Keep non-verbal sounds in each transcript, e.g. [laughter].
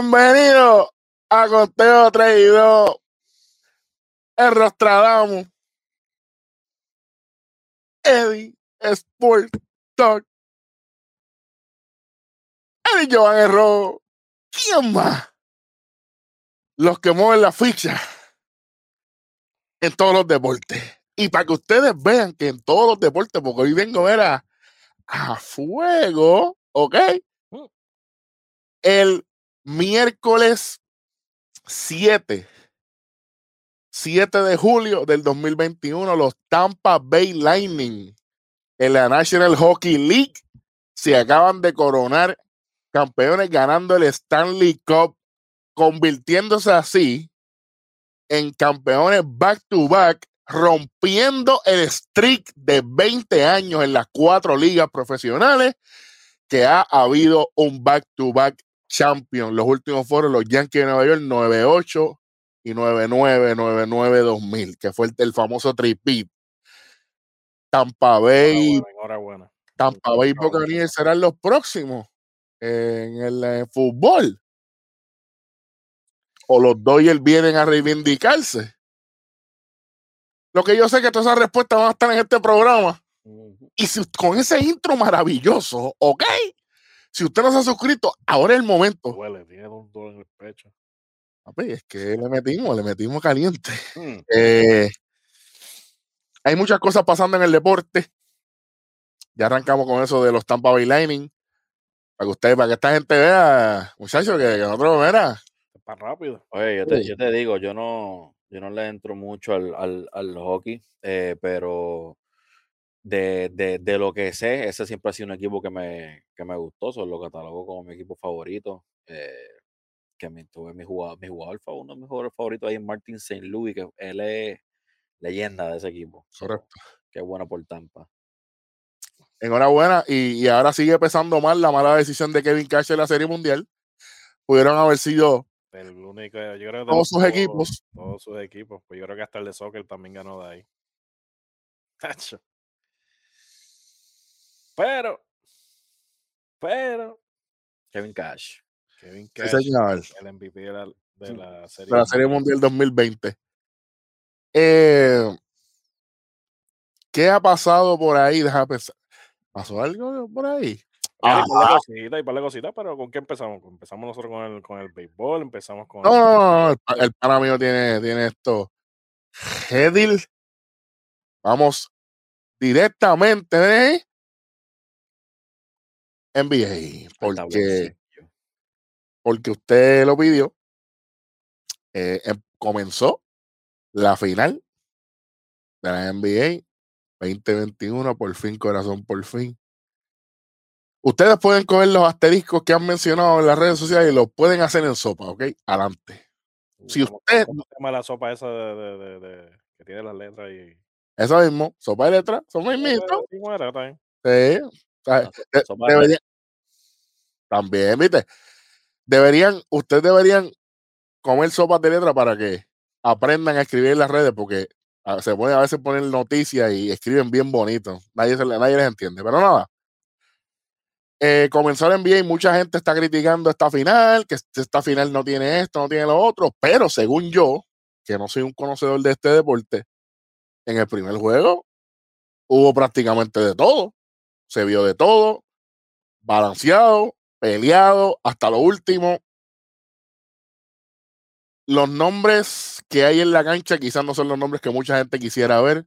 Bienvenido a Conteo 3 y 2. El Rostradamus. Eddie Sport Talk. Eddie Jovan Erro. ¿Quién más? Los que mueven la ficha en todos los deportes. Y para que ustedes vean que en todos los deportes, porque hoy vengo a ver a, a fuego, ¿ok? Mm. El miércoles 7, 7 de julio del 2021, los Tampa Bay Lightning en la National Hockey League se acaban de coronar campeones ganando el Stanley Cup, convirtiéndose así en campeones back to back, rompiendo el streak de 20 años en las cuatro ligas profesionales que ha habido un back to back champion. Los últimos fueron los Yankees de Nueva York 9-8 y 9-9, 9-9-2000, que fue el, el famoso tripit. Tampa Bay, Enhorabuena, enhorabuena. Tampa Bay y. Buccaneers serán los próximos en el fútbol. O los Dodgers vienen a reivindicarse. Lo que yo sé que todas esas respuestas van a estar en este programa. Y si, con ese intro maravilloso, ¿ok? Si usted no se ha suscrito, ahora es el momento. Duele, tiene un dolor en el pecho. Papi, es que le metimos, le metimos caliente. Mm. [laughs] Eh, hay muchas cosas pasando en el deporte. Ya arrancamos con eso de los Tampa Bay Lightning. Para que ustedes, para que esta gente vea, muchachos, que, que nosotros, mira, Es para rápido. Oye, yo te, Sí. yo te digo, yo no, yo no le entro mucho al, al, al hockey, eh, pero de, de, de lo que sé, ese siempre ha sido un equipo que me, que me gustó, solo lo catalogo como mi equipo favorito. eh, que me tuve mi jugador, mi jugador, uno de mis jugadores favoritos ahí es Martin St. Louis, que él es leyenda de ese equipo. Correcto. Qué bueno por Tampa. enhorabuena. Y, y ahora sigue pesando mal la mala decisión de Kevin Cash en la Serie Mundial. Pudieron haber sido El único, yo creo que todos sus equipos. Todos sus equipos. Pues yo creo que hasta el de soccer también ganó de ahí. Tacho. Pero, pero, Kevin Cash. Kevin Sí, Cash, señor. el MVP de la, de Sí. la serie. de la Serie Mundial 2020. Eh, ¿Qué ha pasado por ahí? Deja pensar. ¿Pasó algo por ahí? Hay Ah, par de cositas, hay par de cositas, pero ¿con qué empezamos? Empezamos nosotros con el, con el béisbol, empezamos con... no, no, no, no, el, pa- el pana mío tiene, tiene esto. Hedil. Vamos directamente de NBA. Está Porque, porque usted lo pidió. Eh, em- comenzó la final de la NBA 2021, por fin, corazón, por fin. Ustedes pueden coger los asteriscos que han mencionado en las redes sociales y los pueden hacer en sopa, ¿ok? Adelante. si ¿Cómo- usted- ¿Cómo se llama la sopa esa de, de- de- de- que tiene las letras y... Eso mismo, sopa de letras, son mismitos. Sí, sea, de- debería- también, ¿viste? Deberían, ustedes deberían comer sopas de letras para que aprendan a escribir en las redes, porque a- se pueden a veces poner noticias y escriben bien bonito. Nadie, se nadie les entiende. Pero nada. Eh, comenzó el NBA y mucha gente está criticando esta final, que este- esta final no tiene esto, no tiene lo otro, pero según yo, que no soy un conocedor de este deporte, en el primer juego hubo prácticamente de todo, se vio de todo, balanceado, peleado, hasta lo último. Los nombres que hay en la cancha quizás no son los nombres que mucha gente quisiera ver,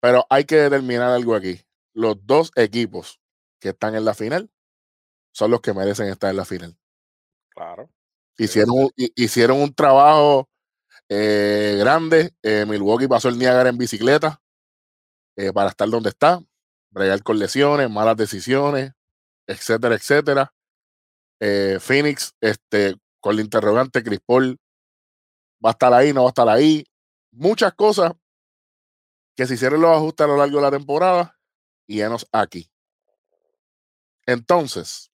pero hay que determinar algo aquí. Los dos equipos que están en la final son los que merecen estar en la final. Claro. Hicieron, hicieron un trabajo eh, grande. Eh, Milwaukee pasó el Niágara en bicicleta eh, para estar donde está, bregar con lesiones, malas decisiones, etcétera, etcétera. Eh, Phoenix, este, con el interrogante, Chris Paul va a estar ahí, no va a estar ahí. Muchas cosas que se hicieron los ajustes a lo largo de la temporada y enos aquí. Entonces,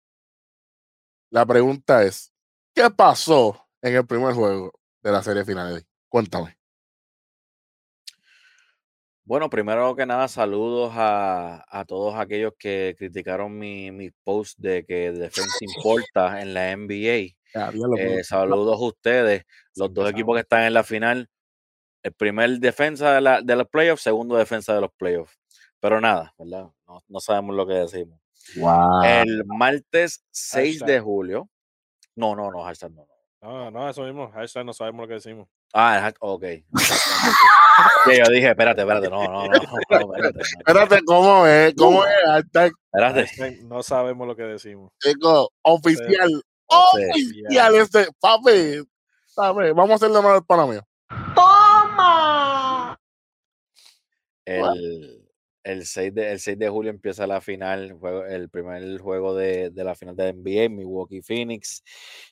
la pregunta es, ¿qué pasó en el primer juego de la serie final? Cuéntame. Bueno, primero que nada, saludos a, a todos aquellos que criticaron mi, mi post de que defensa [laughs] importa en la NBA. Ya, pero- Eh, saludos a ustedes, los dos equipos que están en la final. El primer defensa de, la, de los playoffs, segundo defensa de los playoffs. Pero nada, ¿verdad? No, no sabemos lo que decimos. Wow. El martes 6 de julio. No, no, no, hashtag no. no. No, no, eso mismo. Hashtag no sabemos lo que decimos. Ah, ok. [laughs] Sí, yo dije, espérate, espérate, no, no, no, no, espérate, Espérate, ¿cómo es? ¿Cómo es? Hashtag, espérate. No sabemos lo que decimos. chico, oficial. Oficial este. Papi, papi, vamos a hacerle honor al pana mío. El, el, 6 de, el 6 de julio empieza la final, juego- el primer juego de, de la final de NBA, Milwaukee Phoenix.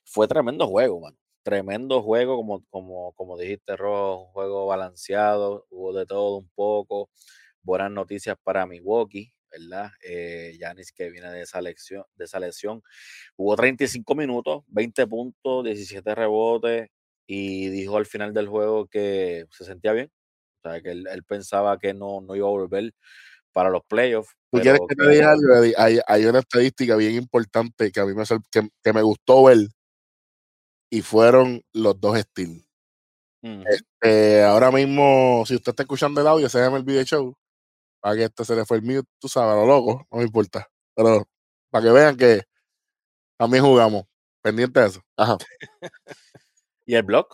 Fue tremendo juego, man. Tremendo juego, como, como, como dijiste, Rojo, un juego balanceado, hubo de todo un poco. Buenas noticias para Milwaukee, ¿verdad? Eh, Giannis que viene de esa, lección, de esa lesión. Jugó 35 minutos, 20 puntos, 17 rebotes y dijo al final del juego que se sentía bien. O sea, que él, él pensaba que no, no iba a volver para los playoffs. ¿Tú quieres que te diga algo? Hay, hay una estadística bien importante que a mí me, que, que me gustó ver y fueron los dos estilos. Ujú. Eh, ahora mismo, si usted está escuchando el audio, se llama el video show. Para que este se le fue el mute, tú sabes, lo loco, no me importa. Pero para que vean que también jugamos. Pendiente de eso. Ajá. [laughs] Y el blog,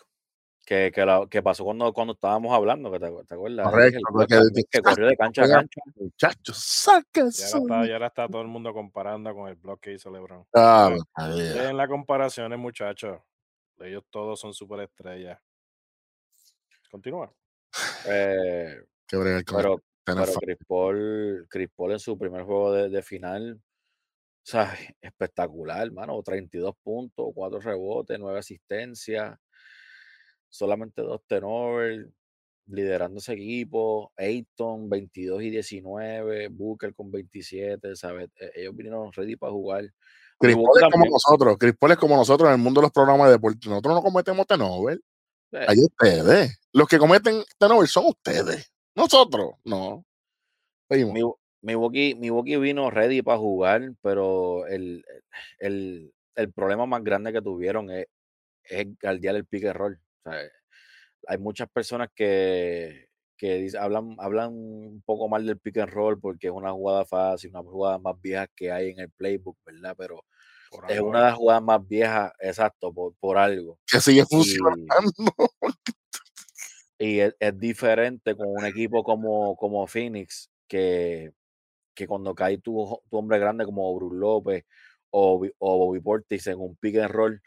que, que, la- que pasó cuando, cuando estábamos hablando, que te, te acuerdas? Correcto, blog que corrió de cancha a cancha. Muchachos, saca Y ahora, está, y ahora está todo el mundo comparando con el blog que hizo LeBron. Ah, madre. En las comparaciones, muchachos. Ellos todos son superestrellas. Continúa. [laughs] Eh, Qué con pero pero Chris Paul, Chris Paul en su primer juego de, de final, o sea, [laughs] espectacular, hermano. 32 puntos, 4 rebotes, 9 asistencias, solamente 2 turnovers, liderando ese equipo. Ayton, 22 y 19, Booker con 27, ¿sabes? E- Ellos vinieron ready para jugar. Chris Paul es como nosotros. Chris Paul es como nosotros en el mundo de los programas de deporte. Nosotros no cometemos turnover. Eh, Hay ustedes. Los que cometen turnover son ustedes. Nosotros, no. Seguimos. Milw- Milwaukee, Milwaukee vino ready para jugar, pero el, el, el problema más grande que tuvieron es, es guardiar el pick and roll. O sea, hay muchas personas que, que dice- hablan, hablan un poco mal del pick and roll porque es una jugada fácil, una jugada más vieja que hay en el playbook, ¿verdad? Pero Por es algo una de las jugadas más viejas, exacto, por, por algo. Que sigue funcionando. y es, es diferente con un equipo como, como Phoenix, que, que cuando cae tu, tu hombre grande como Bruce López o, o Bobby Portis en un pick and roll,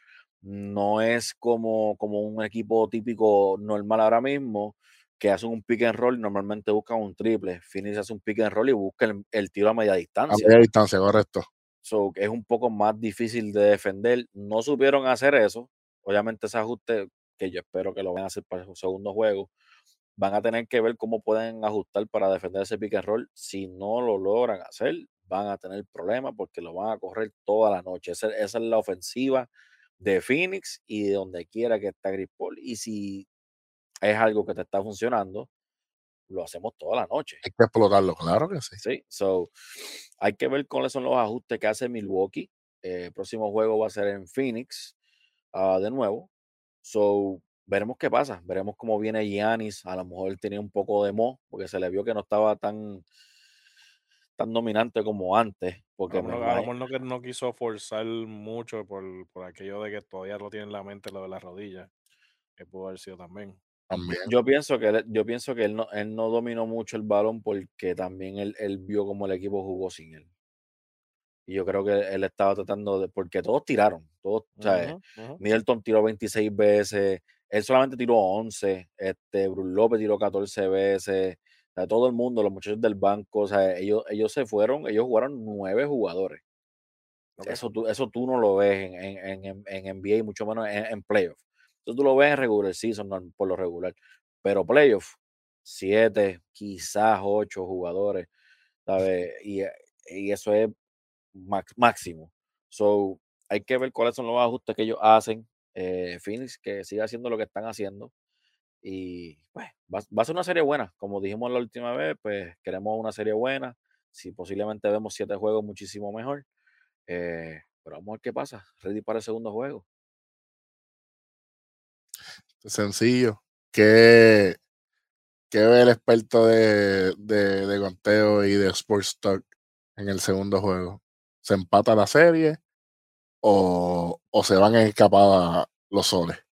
no es como, como un equipo típico normal ahora mismo, que hacen un pick and roll y normalmente buscan un triple. Phoenix hace un pick and roll y busca el, el tiro a media A distancia. media distancia, correcto. So, es un poco más difícil de defender. No supieron hacer eso. Obviamente ese ajuste, que yo espero que lo van a hacer para el segundo juego, van a tener que ver cómo pueden ajustar para defender ese pick and roll. Si no lo logran hacer, van a tener problemas porque lo van a correr toda la noche. Esa, esa es la ofensiva de Phoenix y de donde quiera que está Chris Paul. Y si es algo que te está funcionando, lo hacemos toda la noche. Hay que explotarlo, claro que sí. Sí, so hay que ver cuáles son los ajustes que hace Milwaukee. Eh, el próximo juego va a ser en Phoenix ah, de nuevo. So veremos qué pasa. Veremos cómo viene Giannis. A lo mejor él tenía un poco de mo, porque se le vio que no estaba tan, tan dominante como antes. Porque mejor, a lo mejor no, no quiso forzar mucho por, por aquello de que todavía lo tiene en la mente lo de las rodillas. Que pudo haber sido también. También. yo pienso que él, yo pienso que él no, él no dominó mucho el balón porque también él, él vio cómo el equipo jugó sin él. Y yo creo que él estaba tratando de, porque todos tiraron, todos, o sea, Ujú, ujú. Middleton tiró 26 veces, él solamente tiró 11, este, Bruce López tiró 14 veces, sea, todo el mundo, los muchachos del banco, o sea, ellos, ellos se fueron, ellos jugaron nueve jugadores. Eso, tú, eso tú no lo ves en, en, en, en NBA y mucho menos en, en playoff. Eso tú lo ves en regular season norm- por lo regular. Pero playoff, siete, quizás ocho jugadores, ¿sabes? Y, y eso es máximo. So, hay que ver cuáles son los ajustes que ellos hacen. Eh, Phoenix, que siga haciendo lo que están haciendo. Y pues va, a ser una serie buena. Como dijimos la última vez, pues queremos una serie buena. Si posiblemente vemos siete juegos, muchísimo mejor. Eh, pero vamos a ver qué pasa. Ready para el segundo juego. Sencillo. ¿Qué, qué ve el experto de, de, de conteo y de Sports Talk en el segundo juego? ¿Se empata la serie o, o se van en escapada los soles?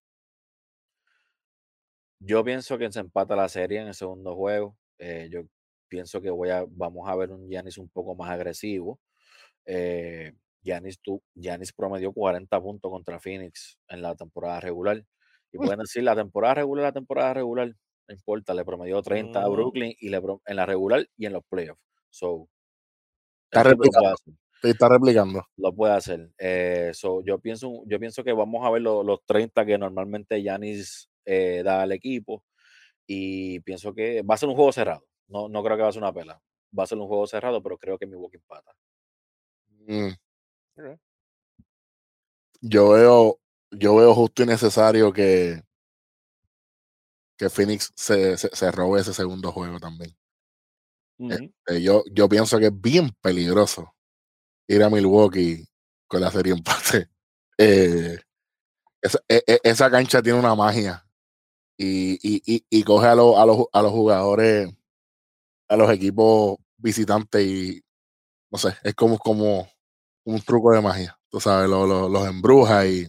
Yo pienso que se empata la serie en el segundo juego. Eh, yo pienso que voy a, vamos a ver un Giannis un poco más agresivo. Eh, Giannis, tu, Giannis promedió 40 puntos contra Phoenix en la temporada regular. Y pueden decir la temporada regular, la temporada regular, no importa, le promedió 30 a. Brooklyn y le, en la regular y en los playoffs. So, Está lo replicando. está replicando. Lo puede hacer. Eh, so, yo, pienso, yo pienso que vamos a ver lo- los 30 que normalmente Yanis eh, da al equipo. Y pienso que va a ser un juego cerrado. No, no creo que va a ser una pela. Va a ser un juego cerrado, pero creo que Milwaukee empata. Mm. Yo veo, yo veo justo y necesario que, que Phoenix se, se, se robe ese segundo juego también. Eh, yo, yo pienso que es bien peligroso ir a Milwaukee con la serie [laughs] empate. Eh, esa, e- e- esa cancha tiene una magia y, y, y, coge a, los a, los, a los jugadores, a los equipos visitantes y no sé, es como, como un truco de magia. Tú sabes, lo- lo- los embruja y,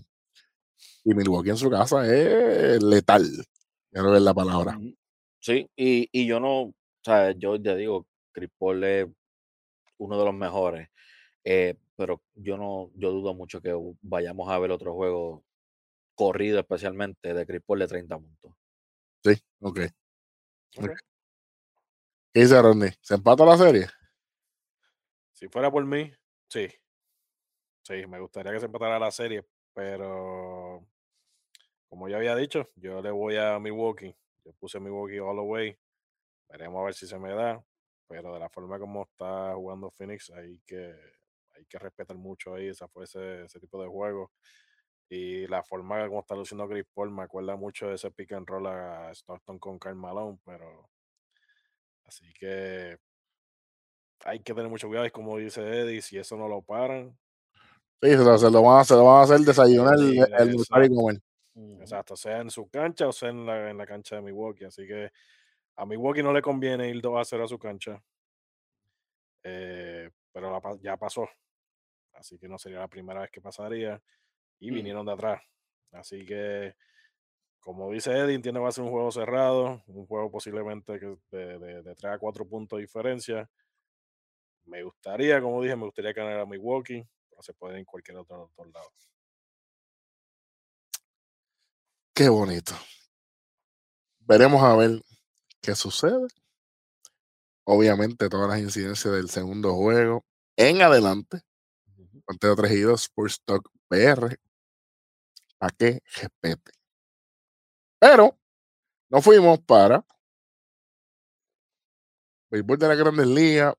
y Milwaukee en su casa es letal. Que es la palabra. Sí, y, y yo no, o sea, yo te digo, Chris es uno de los mejores, eh, pero yo no, yo dudo mucho que vayamos a ver otro juego corrido, especialmente de Chris Paul de 30 puntos. Sí, ok. Ok. ¿Qué dice Rodney? ¿Se empata la serie? Si fuera por mí, sí. Sí, me gustaría que se empatara la serie, pero como ya había dicho, yo le voy a Milwaukee. Yo puse Milwaukee all the way. Veremos a ver si se me da, pero de la forma como está jugando Phoenix, hay que, hay que respetar mucho ahí esa, ese, ese tipo de juego. Y la forma como está luciendo Chris Paul me acuerda mucho de ese pick and roll a Stockton con Karl Malone, pero así que hay que tener mucho cuidado. Y como dice Eddie, si eso no lo paran, Sí, se lo, se lo van, a, se lo van a hacer desayunar el, Sí, el y exacto. comer. Ujú. Exacto, sea en su cancha o sea en la, en la cancha de Milwaukee. Así que a Milwaukee no le conviene ir 2 a 0 a su cancha. eh, pero la ya pasó. Así que no sería la primera vez que pasaría. Y vinieron de atrás. Así que, como dice Eddie, entiende que va a ser un juego cerrado. Un juego posiblemente que de, de, de 3 a 4 puntos de diferencia. Me gustaría, como dije, me gustaría ganar a Milwaukee. Pero se puede ir en cualquier otro, otro lado. Qué bonito. Veremos a ver qué sucede. Obviamente, todas las incidencias del segundo juego en adelante. Conteo 3 y 2, Sports Talk PR. A que respete. Pero nos fuimos para Béisbol de la Grandes Ligas.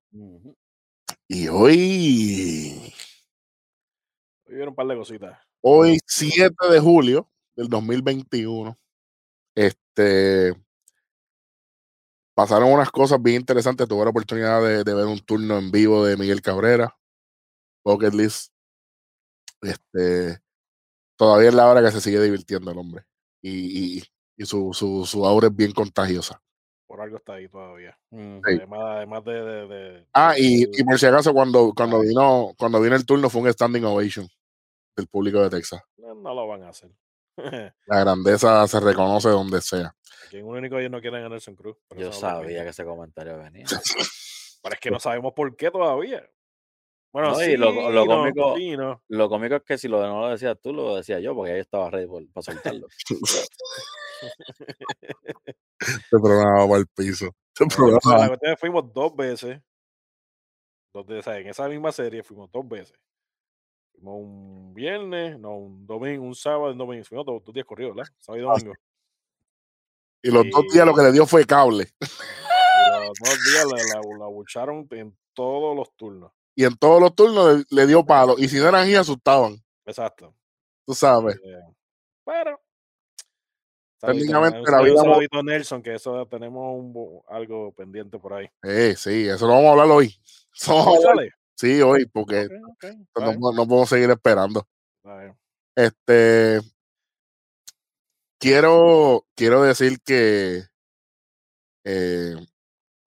Y hoy, Hoy vieron un par de cositas. hoy 7 de julio del 2021, este, pasaron unas cosas bien interesantes. Tuve la oportunidad de, de ver un turno en vivo de Miguel Cabrera, Bucket List. Este, todavía es la hora que se sigue divirtiendo el hombre. Y, y, y su, su, su aura es bien contagiosa. Por algo está ahí todavía. Ujú. Sí. Además, además de, de- de- Ah, y, y por si acaso, cuando, cuando, vino, cuando vino el turno fue un standing ovation del público de Texas. no, no lo van a hacer. [laughs] La grandeza se reconoce donde sea. Aquí en un único ellos no quieren a Nelson Cruz. Yo no sabía que ese comentario venía. [laughs] Pero es que no sabemos por qué todavía. Bueno, No, y lo- lo no, cómico- sí, no. Lo cómico es que si lo no lo decías tú, lo decía yo, porque ahí estaba ready por- para soltarlo. [laughs] Este programa va para el piso. Este Pero programa la va- cuestión es que fuimos dos veces. Dos de, o sea, en esa misma serie fuimos dos veces. Fuimos un viernes, no, un domingo, un sábado un domingo. Fuimos dos, dos días corridos, ¿verdad? Sábado y domingo. Y los dos días lo que le dio fue cable. Y los dos días la, la, la bucharon en todos los turnos. Y en todos los turnos le, le dio palo. Y si no eran ahí, asustaban. Exacto. Tú sabes. Eh, pero Saludito, técnicamente la vida saludito Nelson, que eso tenemos un algo pendiente por ahí. Eh, sí, eso lo vamos a hablar hoy. [laughs] Eso lo vamos a ¿Hoy hablar- sale? Sí, hoy, porque Ok, ok, está no, no podemos seguir esperando. Este quiero, quiero decir que eh,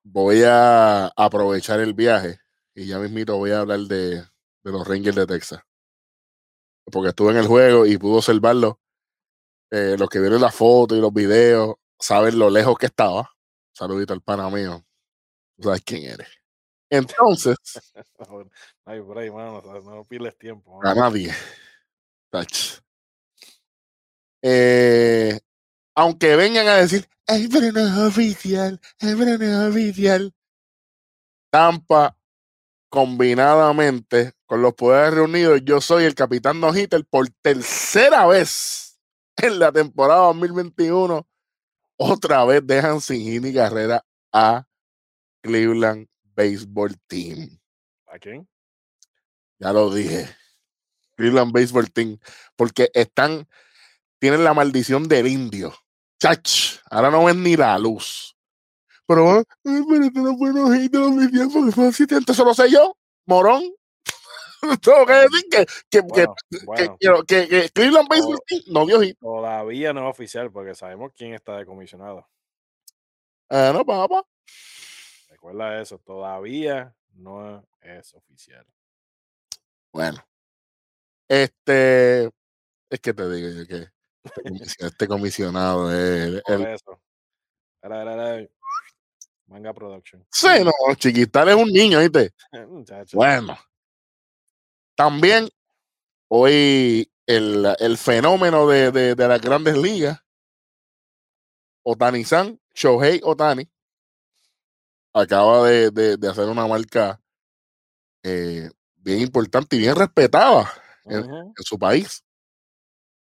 voy a aprovechar el viaje y ya mismito voy a hablar de, de los Rangers de Texas. Porque estuve en el juego y pude observarlo. Eh, los que vieron la foto y los videos saben lo lejos que estaba. Saludito al pana mío. Tú sabes quién eres. Entonces, [laughs] Ay, por ahí, mano, no, pierdes tiempo. a nadie. Tach. Eh, aunque vengan a decir, ay, pero no es oficial, ay, pero no es oficial. Tampa, combinadamente con los poderes reunidos, yo soy el capitán no hitter por tercera vez en la temporada 2021. Otra vez dejan sin hit ni carrera a Cleveland Baseball Team. ¿A quién? Ya lo dije. Cleveland Baseball Team. Porque están, tienen la maldición del indio. Chach, ahora no ven ni la luz. Pero, pero tú no puedes ir de oficial porque fue asistente, eso lo sé yo, morón. [laughs] Tengo que decir que, que, que, Bueno, que, bueno, que- que Cleveland Baseball. Team no dio hit. todavía no es oficial porque sabemos quién está de comisionado. Ah, no, papá. Recuerda eso, todavía no es oficial. Bueno. Este, es que te digo yo que este comisionado, este es Por el, eso. Era, era, era, Manga Production. Sí, no, Chiquistal es un niño, ¿viste? [laughs] Bueno. También hoy el, el fenómeno de, de, de las grandes ligas, Otani-san, Shohei Otani, acaba de, de- de hacer una marca eh, bien importante y bien respetada en su país.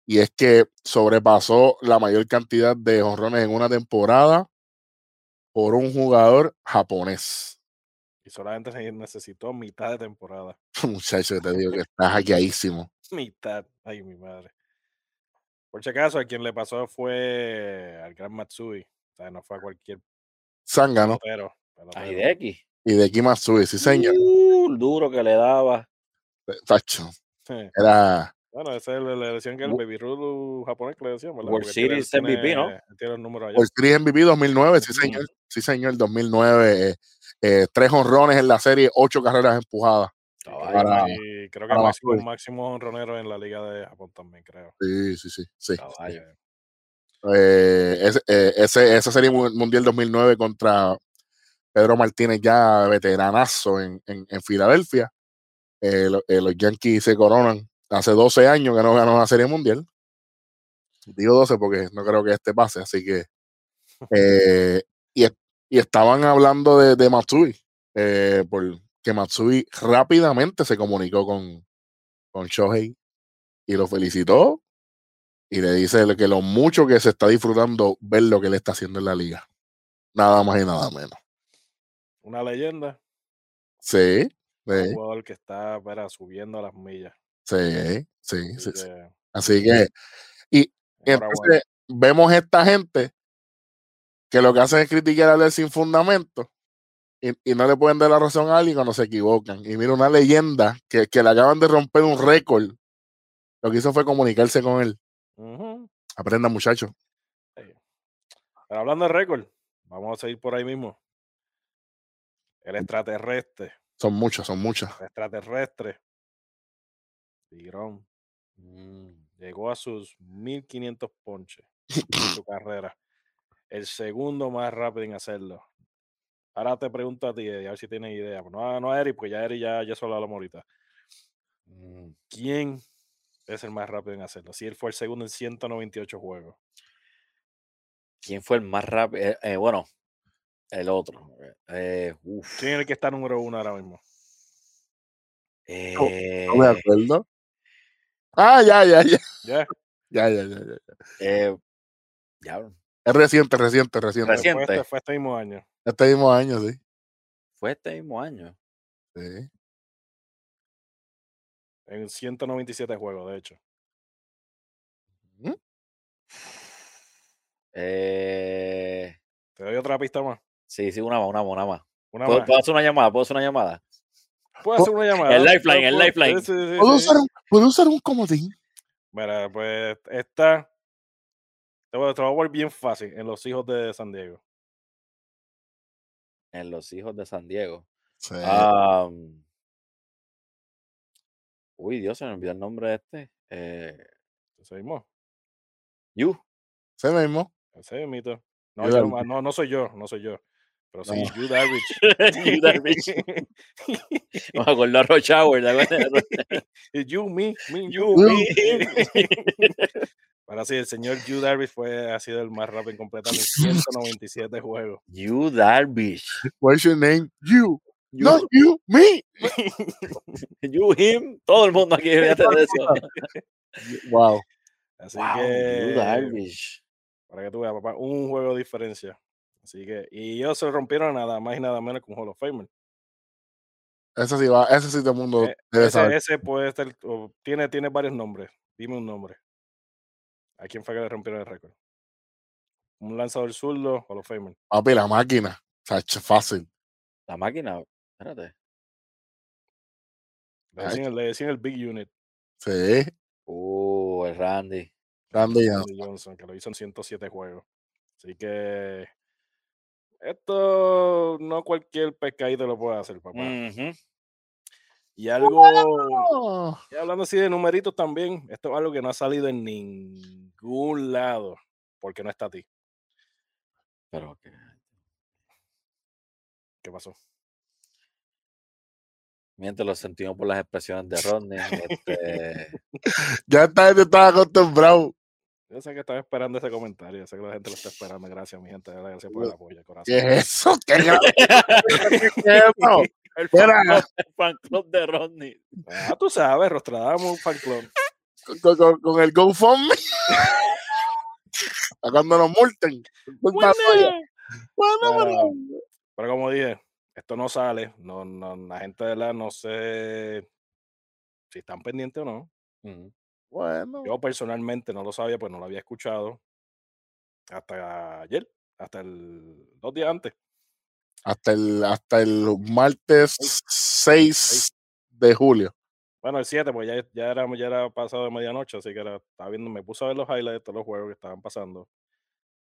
Y es que sobrepasó la mayor cantidad de honrones en una temporada por un jugador japonés. Y solamente se necesitó mitad de temporada. [laughs] Muchacho, te digo que [laughs] estás hackeadísimo. Mitad. Ay, mi madre. Por si acaso, a quien le pasó fue al gran Matsui. O sea, no fue a cualquier Zángano pelotero. A pelotero. Hideki. aquí Matsui, sí, señor. Uh, duro que le daba. Tacho, Sí. [laughs] era Bueno, ese le, le decían que el Baby Rule japonés que le decían, ¿verdad? World Porque tiene- Series MVP, ¿no? Tiene el número allá. World Series MVP 2009, sí, Ujú. señor. Sí, señor, 2009. eh, eh, tres honrones en la serie, ocho carreras empujadas. Y Caballo. creo, Para- y creo que para máximo, máximo honronero en la liga de Japón también, creo. Sí, sí, sí. sí. Caballo. Eh, ese, eh, ese- esa serie mu- mundial 2009 contra Pedro Martínez, ya veteranazo en, en, en Filadelfia. Eh, lo- eh, los Yankees se coronan hace 12 años que no ganan una serie mundial. Digo 12 porque no creo que este pase, así que. [laughs] eh, y, y estaban hablando de, de Matsui, eh, porque Matsui rápidamente se comunicó con, con Shohei y lo felicitó y le dice que lo mucho que se está disfrutando ver lo que él está haciendo en la liga. Nada más y nada menos. Una leyenda, Sí, un sí, jugador que está para, subiendo a las millas. Sí, sí, sí, sí. Así que, y entonces vemos esta gente que lo que hacen es criticar sin fundamento y, y no le pueden dar la razón a alguien cuando se equivocan. Y mira, una leyenda que, que le acaban de romper un récord. Lo que hizo fue comunicarse con él. Aprenda, muchachos. Pero hablando de récord, vamos a seguir por ahí mismo. El extraterrestre, Son muchos, son muchos. el extraterrestre, Tigrón, Mm. llegó a sus 1500 ponches en su [laughs] carrera. El segundo más rápido en hacerlo. Ahora te pregunto a ti, Eddie, a ver si tienes idea. No, a- no a Eric, porque ya Eric ya, ya solo hablamos ahorita. Mm. ¿Quién es el más rápido en hacerlo? Si él fue el segundo en 198 juegos. ¿Quién fue el más rápido? Eh, eh, bueno, el otro. Eh, uf. ¿Quién es el que está número uno ahora mismo? Eh, No me acuerdo. Ah, ya, ya, ya. [laughs] ¿Ya? Ya, ya, ya, ya. eh, diablo, Es reciente, reciente, reciente. Reciente. Fue este, fue este mismo año. Este mismo año, sí. fue este mismo año. sí. En 197 juegos, de hecho. ¿Mm? Eh, Te doy otra pista más. sí, sí, una más, una más, una más. Una ¿Puedo, más. puedo hacer una llamada? ¿Puedo hacer una llamada? Puedo hacer una llamada. El lifeline, el lifeline. sí, sí, sí, ¿Puedo sí. usar un, ¿puedo usar un comodín? Mira, pues esta. Te voy, a poner bien fácil. En los hijos de San Diego. En Los Hijos de San Diego. Sí. Uy, Dios, se me olvidó el nombre de este. Eh, Ese mismo. Yu. Ese mismo. Ese. No, yo Darvish. no, no, no soy yo, no soy yo. Pero sí, No. Yu Darvish. [laughs] Yu Darvish. Me acuerdo a Rush Hour, You, me, me, You, you. me. [laughs] Ahora sí, el señor Yu Darvish fue, ha sido el más rápido en completar 197 juegos. Yu Darvish. What's your name? You. You, No, you, me. [laughs] you, him. Todo el mundo aquí, fíjate de eso. Wow. Así Wow, Yu que, Darvish. para que tú veas, papá, un juego de diferencia. Así que, y ellos se rompieron nada más y nada menos que un Hall of Famer. Ese sí va, ese sí todo el mundo Eh, debe Ese, saber. ese puede o tiene, tiene varios nombres. Dime un nombre. ¿A quién fue que le rompieron el récord? Un lanzador zurdo, Hall of Famer. Papi, la máquina. O sea, fácil. La máquina, espérate. Le decían, el- le decían el Big Unit. Sí. Uh, el Randy. Randy Johnson. Randy Johnson, que lo hizo en 107 juegos. Así que esto no cualquier pescadito lo puede hacer, papá. Y algo, Oh, y hablando así de numeritos también, esto es algo que no ha salido en ningún lado, porque no está a ti. Pero que ¿Qué pasó? mientras lo sentimos por las expresiones de Rodney. Este, [laughs] Ya esta gente estaba acostumbrado. Yo sé que estaba esperando ese comentario, yo sé que la gente lo está esperando. Gracias, mi gente, gracias por el apoyo, corazón. ¿Qué es eso? ¿Qué es eso? [laughs] el, fan club, el fan club de Rodney. Ah, tú sabes, Rostradamos un fan club. Con, con- con el GoFundMe. [laughs] A cuando nos multen. Bueno, Bueno, bueno. Pero como dije, esto no sale, no, no, la gente de la no sé si están pendientes o no. Ujú. Bueno. Yo personalmente no lo sabía, pues no lo había escuchado hasta ayer, hasta el dos días antes. Hasta el, hasta el martes 6 de julio. Bueno, el 7, pues ya, ya, era, ya era pasado de medianoche, así que era, estaba viendo, me puse a ver los highlights de todos los juegos que estaban pasando.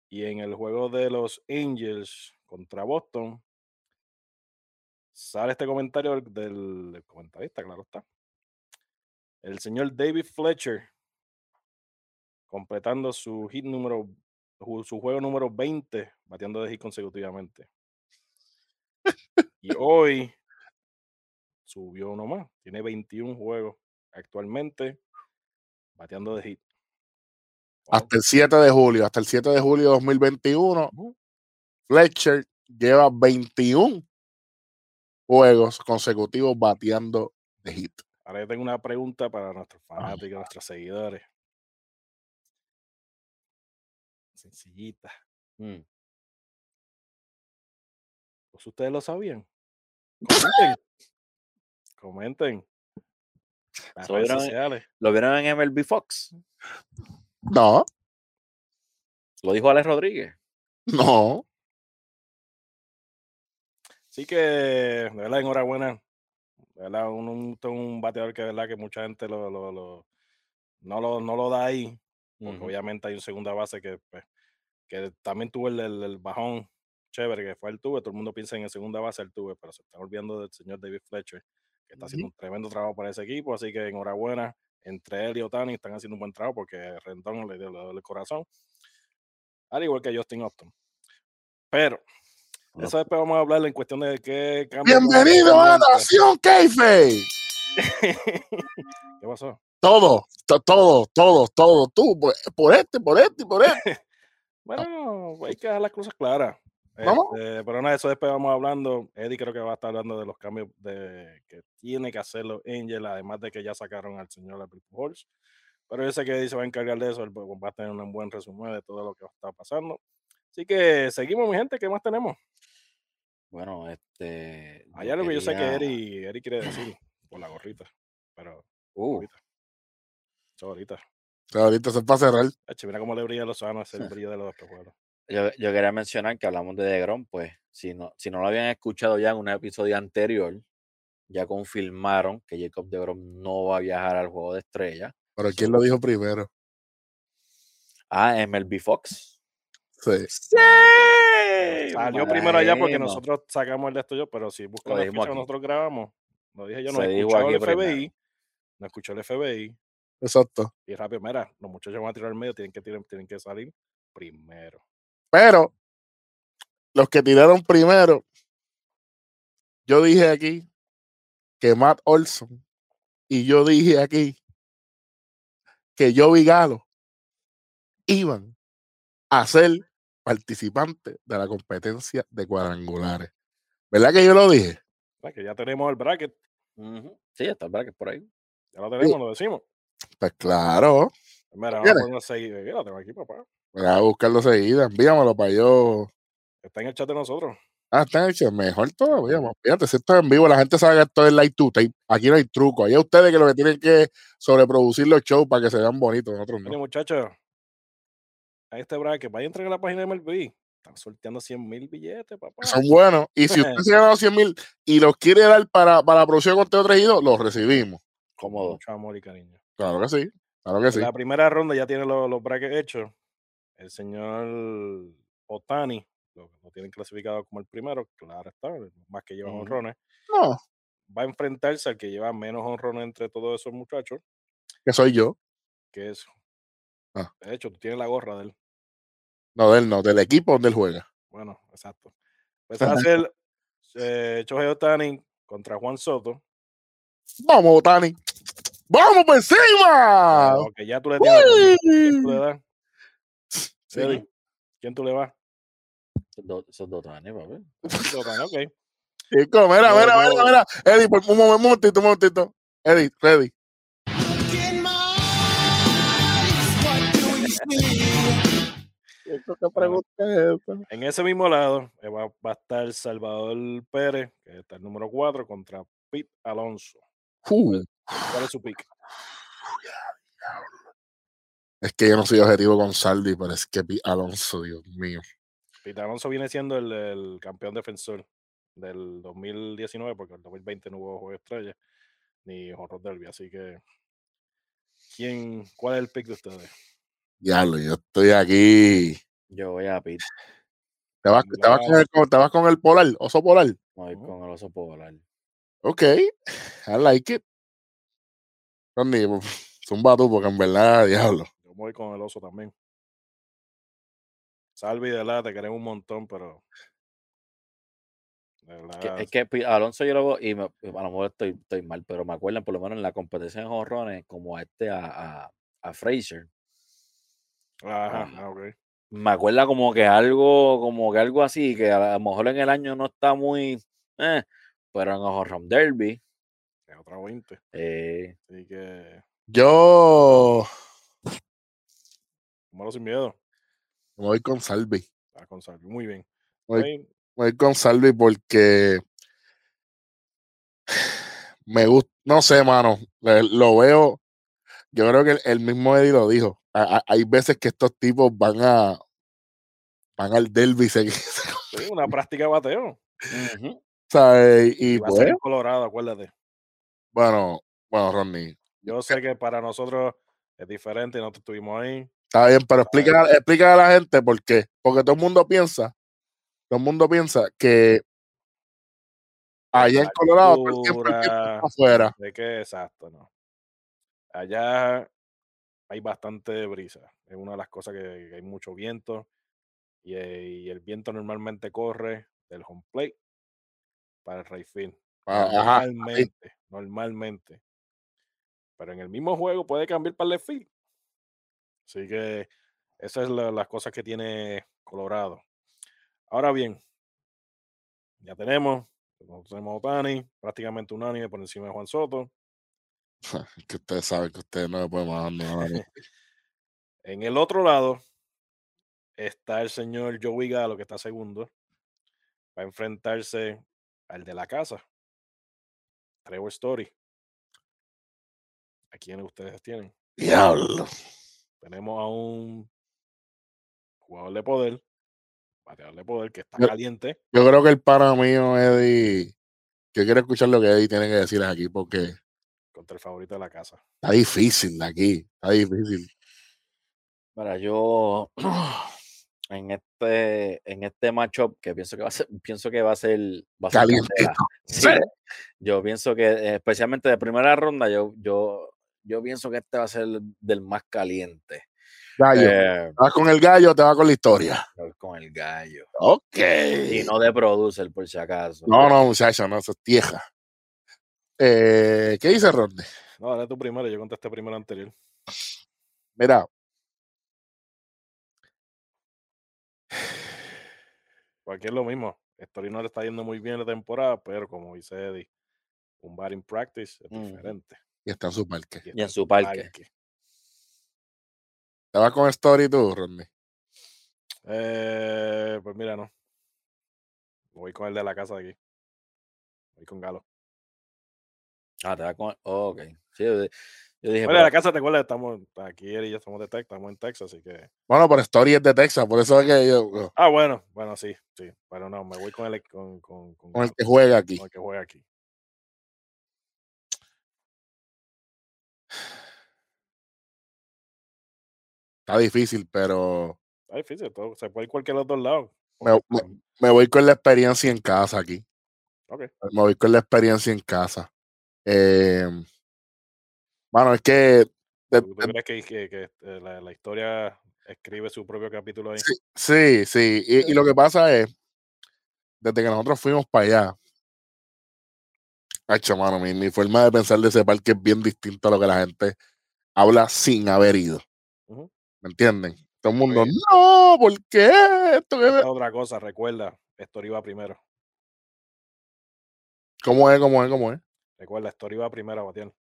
Y en el juego de los Angels contra Boston, sale este comentario del comentarista, claro está. El señor David Fletcher completando su hit número, su juego número 20, bateando de hit consecutivamente. Y hoy subió uno más, tiene 21 juegos actualmente bateando de hit. Wow. Hasta el 7 de julio. Hasta el 7 de julio de 2021. Ujú. Fletcher lleva 21 juegos consecutivos bateando de hit. Ahora yo tengo una pregunta para nuestros fanáticos, nuestros seguidores. Sencillita. Mm. Pues ustedes lo sabían. Comenten. [laughs] Comenten. Las redes vieron- sociales. ¿Lo vieron en MLB Fox? No, Lo dijo Alex Rodríguez. no. Así que, de verdad, enhorabuena. Verdad, un, un, un bateador que, verdad, que mucha gente lo, lo, lo- no, lo, no lo da ahí. Porque obviamente hay un segunda base que, pues, que también tuvo el, el- el bajón chévere que fue el tuve. Todo el mundo piensa en el segunda base el tuve, pero se está olvidando del señor David Fletcher, que está haciendo un tremendo trabajo para ese equipo. Así que enhorabuena. Entre él y Otani están haciendo un buen trabajo porque Rendón le dio el corazón. Al igual que Justin Upton. Pero, eso después vamos a hablar en cuestión de qué cambio. Bienvenido a Nación Keife. [laughs] ¿Qué pasó? Todo, to- todo, todo, todo. Tú, por, por este, por este y por este. [laughs] Bueno, hay que dejar las cosas claras. Vamos. Este, pero nada, eso después vamos hablando. Eddie creo que va a estar hablando de los cambios de, que tiene que hacer los Angels, además de que ya sacaron al señor Albert Pujols. Pero yo sé que Eddie se va a encargar de eso, él va va a tener un buen resumen de todo lo que está pasando. Así que seguimos, mi gente, ¿qué más tenemos? Bueno, este. Hay algo que yo sé que Eddie, Eddie quiere decir por la gorrita, pero Uh, ahorita. Eso ahorita. Ahorita se para cerrar. Hacho, mira cómo le brilla los ojos el [laughs] brillo de los espejuelos. Yo, yo quería mencionar que hablamos de DeGrom, pues si no, si no lo habían escuchado ya en un episodio anterior, ya confirmaron que Jacob DeGrom no va a viajar al juego de estrella. Pero ¿quién lo dijo primero? Ah, MLB Fox. Sí. ¡Sí! Salió primero allá porque nosotros sacamos el de esto yo, pero si buscan Lo la fecha que nosotros grabamos, lo dije yo, no escuchó el primero. FBI, no escuchó el FBI, Exacto. y rápido, mira, los muchachos van a tirar al medio, tienen que, tirar- tienen que salir primero. Pero los que tiraron primero, yo dije aquí que Matt Olson y yo dije aquí que Joey Galo iban a ser participantes de la competencia de cuadrangulares. ¿Verdad que yo lo dije? Que ya tenemos el bracket, Ujú. Sí, está el bracket por ahí. ya lo tenemos, lo decimos. Pues claro, Mira, vamos a ponerlo a seguir. Mira, lo tengo aquí, papá. voy a buscarlo seguida, envíamelo para yo. Está en el chat de nosotros. Ah, está hecho, mejor todavía. Fíjate, si esto es en vivo, la gente sabe que esto es live to tape. Aquí no hay truco. Ahí es ustedes que lo que tienen que sobreproducir los shows para que se vean bonitos. Nosotros Mire, no. muchachos, a este bracket, vaya a entrar en la página de MLB. Están sorteando 100 mil billetes, papá. Son buenos. Y si usted [laughs] se ha ganado 100 mil y los quiere dar para, para la producción de contenido traído, los recibimos. Cómodo. Mucho amor y cariño. Claro que sí. Claro que sí. La primera ronda ya tiene los, los brackets hechos. El señor Otani lo, lo tienen clasificado como el primero, claro está, más que lleva Ujú. honrones. No, Va a enfrentarse al que lleva menos honrones entre todos esos muchachos, que soy yo. que es. Ah. De hecho, tú tienes la gorra de él. No, de él no, del equipo donde él juega. Bueno, exacto. Pues va a ser eh, Otani contra Juan Soto. Vamos, Tani. ¡Vamos por encima! Ok, ya tú le tienes. ¿Quién tú le das? Sí. ¿Quién tú le vas? Esos dos, tanes, papi. Otani, ok. Chico, mira, mira, mira, mira. Eddie, por un momentito, un momentito. Eddie, ready. Chico, ¿Qué pregunta es esa? En ese mismo lado eh, va, va a estar Salvador Pérez, que está el número 4, contra Pete Alonso. Uh, ¿Cuál es su pick? es que yo no soy objetivo con Saldi, pero es que Pi- Alonso, Dios mío. Pete Alonso viene siendo el, el campeón defensor del 2019, porque el 2020 no hubo juego de estrella ni horror derby. Así que, ¿quién, ¿cuál es el pick de ustedes? Diablo, yo estoy aquí. Yo voy a Pete, ¿Te vas, te vas con, el, con- te vas con el polar, oso polar? voy Ujú. con el oso polar. Ok, I like it. Ronnie, [laughs] zumba tú, porque en verdad, diablo. Yo voy con el oso también. Salvi, de verdad, te queremos un montón, pero. De Que- verdad, es que Pi- Alonso yo lo veo, y me- a lo mejor estoy, estoy mal, pero me acuerdan por lo menos en la competencia de jonrones como a este, a, a, a Fraser. Ajá, ah, ok. Me acuerda como que algo, como que algo así, que a lo mejor en el año no está muy, eh, pero en el Home Derby, Es otra 20. eh, Así que, Yo malo sin miedo. me voy con Salvi. Ah, con Salvi. Muy bien. Voy- voy con Salvi porque [sighs] me gusta, no sé, mano, lo veo, yo creo que el, el mismo Eddie lo dijo, a- a- hay veces que estos tipos van a van al derby, [laughs] se, sí, una práctica de bateo. ujú, [laughs] ¿sabes? y Y va a pues, ser Colorado, acuérdate. bueno, bueno, Ronnie, Yo sé que para nosotros es diferente, nosotros estuvimos ahí. está bien, pero explica, explica a la gente por qué, porque todo el mundo piensa, todo el mundo piensa que allá en Colorado todo el tiempo el viento altura, está afuera. De que, exacto, no. Allá hay bastante brisa. Es una de las cosas que, que hay mucho viento. Y, eh, y el viento normalmente corre del home plate para el right field. Ah, Ajá. Normalmente, normalmente. Pero en el mismo juego puede cambiar para el left field. Así que esas son la- las cosas que tiene Colorado. Ahora bien, ya tenemos, tenemos a Otani, prácticamente unánime por encima de Juan Soto. [laughs] que ustedes saben que ustedes no me pueden mandar nada. [laughs] En el otro lado está el señor Joey Galo, que está segundo. Va a enfrentarse al de la casa, Trevor Story. ¿A quién ustedes tienen? Diablo. tenemos a un jugador de poder, bateador de poder que está Yo- caliente. Yo creo que el pana mío, Eddie, yo quiero escuchar lo que Eddie tiene que decir aquí porque contra el favorito de la casa. está difícil de aquí, está difícil. Mira, yo [clears throat] en este, en este matchup que pienso que va a ser, pienso que va a ser, va a ser Caliente. candela. Sí, yo pienso que eh, especialmente de primera ronda, yo, yo, yo pienso que este va a ser del más caliente. Gallo. Eh, ¿Te vas con el gallo o te vas con la historia? con el gallo. Ok. Y no de producer, por si acaso. No, no, muchacho, no, eso es tieja. Eh, ¿Qué dice Rodney? No, dale tú primero, yo contesté primero anterior. Mira, Porque es lo mismo. Story no le está yendo muy bien la temporada, pero como dice Eddie, un batting practice es diferente. y está en su parque. Y en su parque. ¿Te vas con Story tú, Rodney? Eh, pues mira, no. Voy con el de la casa de aquí. Voy con Galo. Ah, te va con. oh, ok. Sí, yo, yo dije. Bueno, de la pero- casa, te acuerdas, estamos aquí él y yo estamos de Texas, estamos en Texas, así que. Bueno, pero Story es de Texas, por eso es que yo, Ah, bueno, bueno, sí, sí. Pero no, me voy con el con, con, con, con el que juega aquí. con el que juega aquí. Está difícil, pero Está difícil, todo, se puede ir cualquiera de los dos lados. me, me- me voy con la experiencia en casa aquí. Ok. Me voy con la experiencia en casa. Eh, bueno, es que ¿Tú, crees que, que- que, eh, la, la historia escribe su propio capítulo ahí? Sí, sí, sí. Y, y lo que pasa es, desde que nosotros fuimos para allá, Hacho, mano, mi, mi forma de pensar de ese parque es bien distinta a lo que la gente habla sin haber ido. ¿Me entienden? Todo el mundo, Sí. no, ¿por qué? Esto Esta otra cosa, recuerda, Story va primero. ¿Cómo es? ¿Cómo es? ¿Cómo es? Recuerda, Story va primero a batear.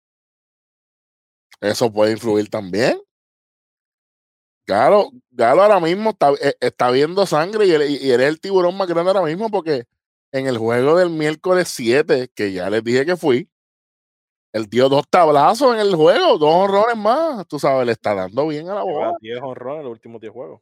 Eso puede influir [laughs] también. Galo, Galo ahora mismo está, eh, está viendo sangre y, él- y él es el tiburón más grande ahora mismo porque en el juego del miércoles 7, que ya les dije que fui, él dio dos tablazos en el juego, dos horrores más. Tú sabes, le está dando bien a la bola. 10 honrones en los últimos 10 juegos.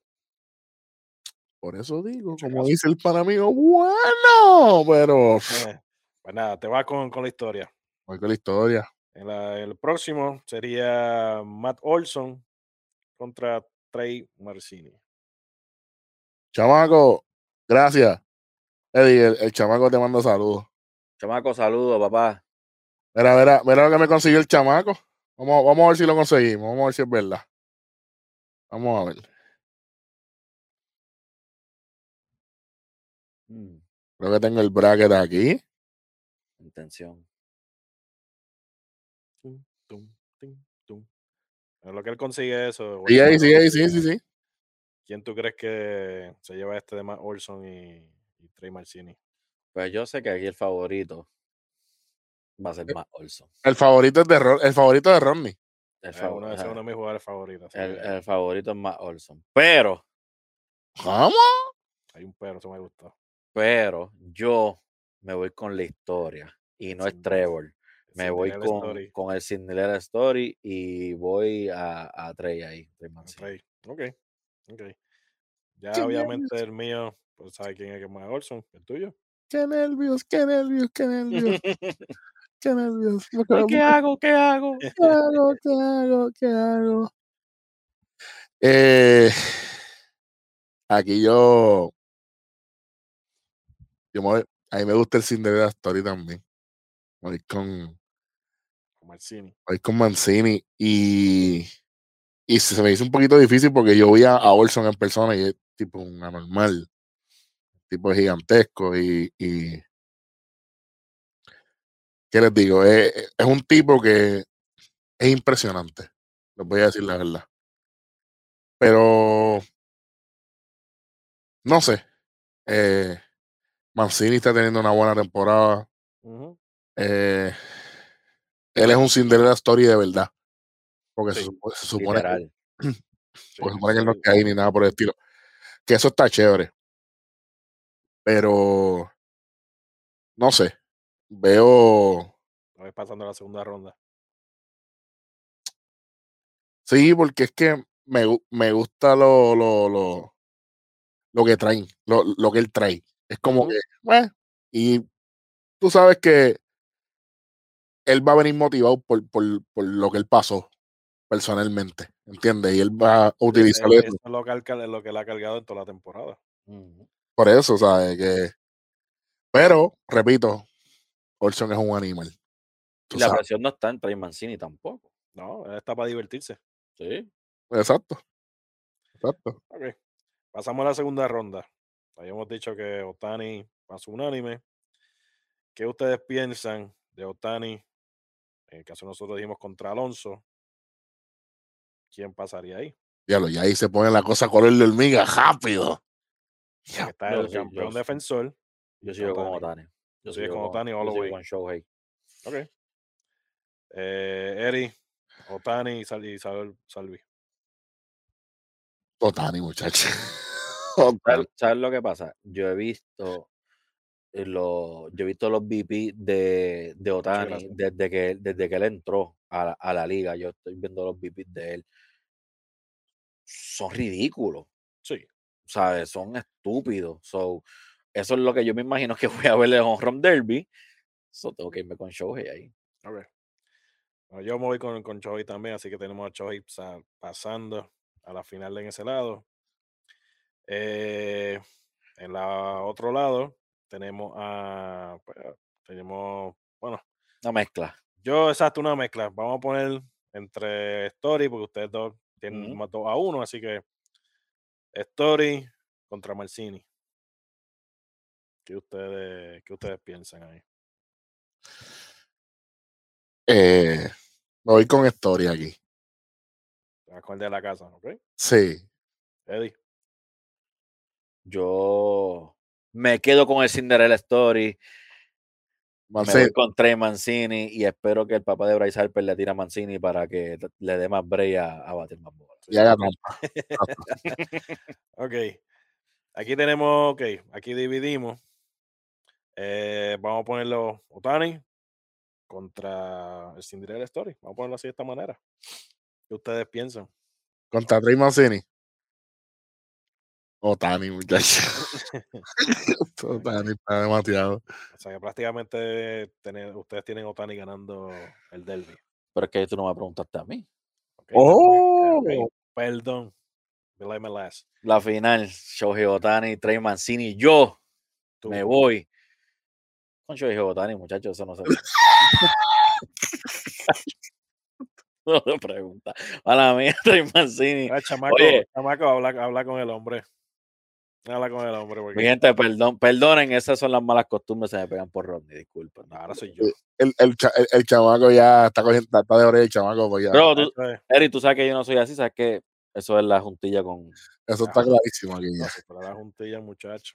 Por eso digo, como dice el pana amigo, bueno, pero [laughs] pues nada, te vas con, con la historia. Con la historia. En la- el próximo sería Matt Olson contra Trey Marcini. Chamaco, gracias. Eddie, el, el chamaco te manda saludos. Chamaco, saludos, papá. Mira, mira, mira lo que me consiguió el chamaco. Vamos, vamos a ver si lo conseguimos. Vamos a ver si es verdad. Vamos a ver. Mm, Creo que tengo el bracket aquí. intención. En lo que él consigue eso, Sí, sí, ahí, sí, sí, sí. ¿quién tú crees que se lleva este de Matt Olson y, y Trey Marcini? Pues yo sé que aquí el favorito va a ser Eh, más Olson. El favorito es de Ron- el favorito de Rodney. El, Es uno, ese es ajá, uno de mis jugadores favoritos. el- que el favorito es más Olson. Pero, ¿Cómo? hay un pero, eso me gustó. pero yo me voy con la historia y no es Sin- Trevor. Me voy con, con el Cinderella Story y voy a, a Trey ahí. Trey Mancini. Trey. Ok, ok. Ya Qué obviamente el mío, pues sabe quién es que es más Olson, el tuyo. Qué nervios, qué nervios, qué nervios, [laughs] qué nervios. ¿Qué hago? ¿Qué hago? ¿Qué hago? ¿Qué hago? ¿Qué hago? Eh, aquí yo. yo me voy- a mí me gusta el Cinderella Story también. Voy con, Voy con Mancini y. Y se me hizo un poquito difícil porque yo vi a, a Olson en persona y es tipo un anormal. Tipo gigantesco y. y ¿Qué les digo? Es, es un tipo que es impresionante. Les voy a decir la verdad. Pero. No sé. Eh, Mancini está teniendo una buena temporada. Eh, él es un Cinderella Story de verdad. Porque se, Sí, supo- se supone, que, Literal. [clears throat] Sí, porque se supone que él no está ahí ni nada por el estilo. Que eso está chévere. Pero. No sé. Veo. Ves pasando la segunda ronda. Sí, porque es que me, me gusta lo, lo, lo, lo que traen, lo, lo que él trae. Es como que, eh, y tú sabes que él va a venir motivado por, por, por lo que él pasó personalmente, ¿entiendes? Y él va a utilizar eso. Es lo que, lo que le ha cargado en toda la temporada. Por eso, ¿sabes? Que, pero, repito, Olson es un animal. Y la sabes. presión no está en Trey Mancini tampoco. No, él está para divertirse. Sí. Exacto. Exacto. Ok. Pasamos a la segunda ronda. Habíamos dicho que Otani pasó unánime. ¿Qué ustedes piensan de Otani? En el caso nosotros dijimos contra Alonso. ¿Quién pasaría ahí? Diablo, y ahí se pone la cosa color de hormiga rápido. Porque está yo el sí, yo campeón sí. defensor. Yo sigo con. Otani. Yo sigo con Ohtani all yo the way. con Shohei. Ok. Eh, Eri, Otani y, Sal y Sal- Salvi. Otani, muchacho. [laughs] ¿Sabes, Otani. sabes lo que pasa? Yo he visto eh, los, yo he visto los VP de, de Otani desde que, desde que él entró a la, a la liga. Yo estoy viendo los VP de él. Son ridículos, Sí. ¿sabes? Son estúpidos. So, eso es lo que yo me imagino que voy a ver en Home Derby. So, tengo que irme con Shohei ahí. Ok. Bueno, yo me voy con, con Chohei también, así que tenemos a Chohei sa- pasando a la final en ese lado. Eh, en la otro lado tenemos a pues, tenemos bueno Una mezcla. yo exacto una mezcla vamos a poner entre Story porque ustedes dos tienen más dos a uno así que Story contra Marcini ¿Qué ustedes, qué ustedes piensan ahí? Eh, me voy con historia aquí. Acuerde de la casa, ¿ok? Sí. Eddie. Yo me quedo con el Cinderella Story. Me Marcelo, voy con Trey Mancini y espero que el papá de Bryce Harper le tire a Mancini para que le dé más break a, batir más bolas. y haga trampa. [laughs] Ok. Aquí tenemos, ok, aquí dividimos. Eh, vamos a ponerlo Otani contra el Cinderella Story. Vamos a ponerlo así de esta manera. ¿Qué ustedes piensan? Contra Trey Mancini. Otani, muchacho. [laughs] Otani está demasiado. O sea que prácticamente tener- ustedes tienen Otani ganando el derby. Pero es que tú no me preguntaste a mí. ¿ok? ¡Oh! Ok, Perdón. Delay my last. La final, Shohei Otani, Trey Mancini, yo Tú. me voy con Shohei Otani, muchachos, eso no se [laughs] No se pregunta. A la mía, [laughs] Trey Mancini. Ah, chamaco, Oye. chamaco, habla, habla con el hombre. Habla con el hombre. Porque Mi gente, perdón, perdonen, esas son las malas costumbres, se me pegan por Rodney, disculpen. ahora soy yo. El, el, el, el chamaco ya está cogiendo, está de oreja el chamaco. Pues ya. Bro, tú, Eri, tú sabes que yo no soy así, sabes que eso es la juntilla con... Eso está clarísimo aquí no, ya. para la juntilla, muchacho.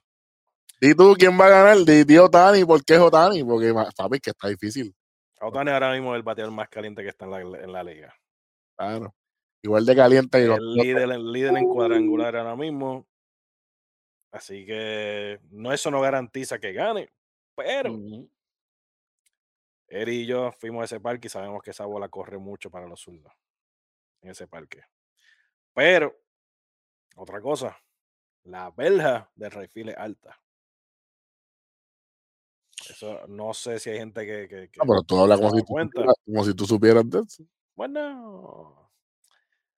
¿Y tú quién va a ganar? Di, Otani. ¿Por qué es Otani? Porque, que está difícil. Otani ahora mismo es el bateador más caliente que está en la, en la liga. Claro. Igual de caliente que los- El líder, el líder en cuadrangular ahora mismo. Así que no eso no garantiza que gane. Pero. Eri y yo fuimos a ese parque y sabemos que esa bola corre mucho para los zurdos en ese parque. Pero, otra cosa, la verja de Rayfield es alta. Eso no sé si hay gente que. que, que Ah, pero tú hablas como si tú, supieras, como si tú supieras de eso. Bueno.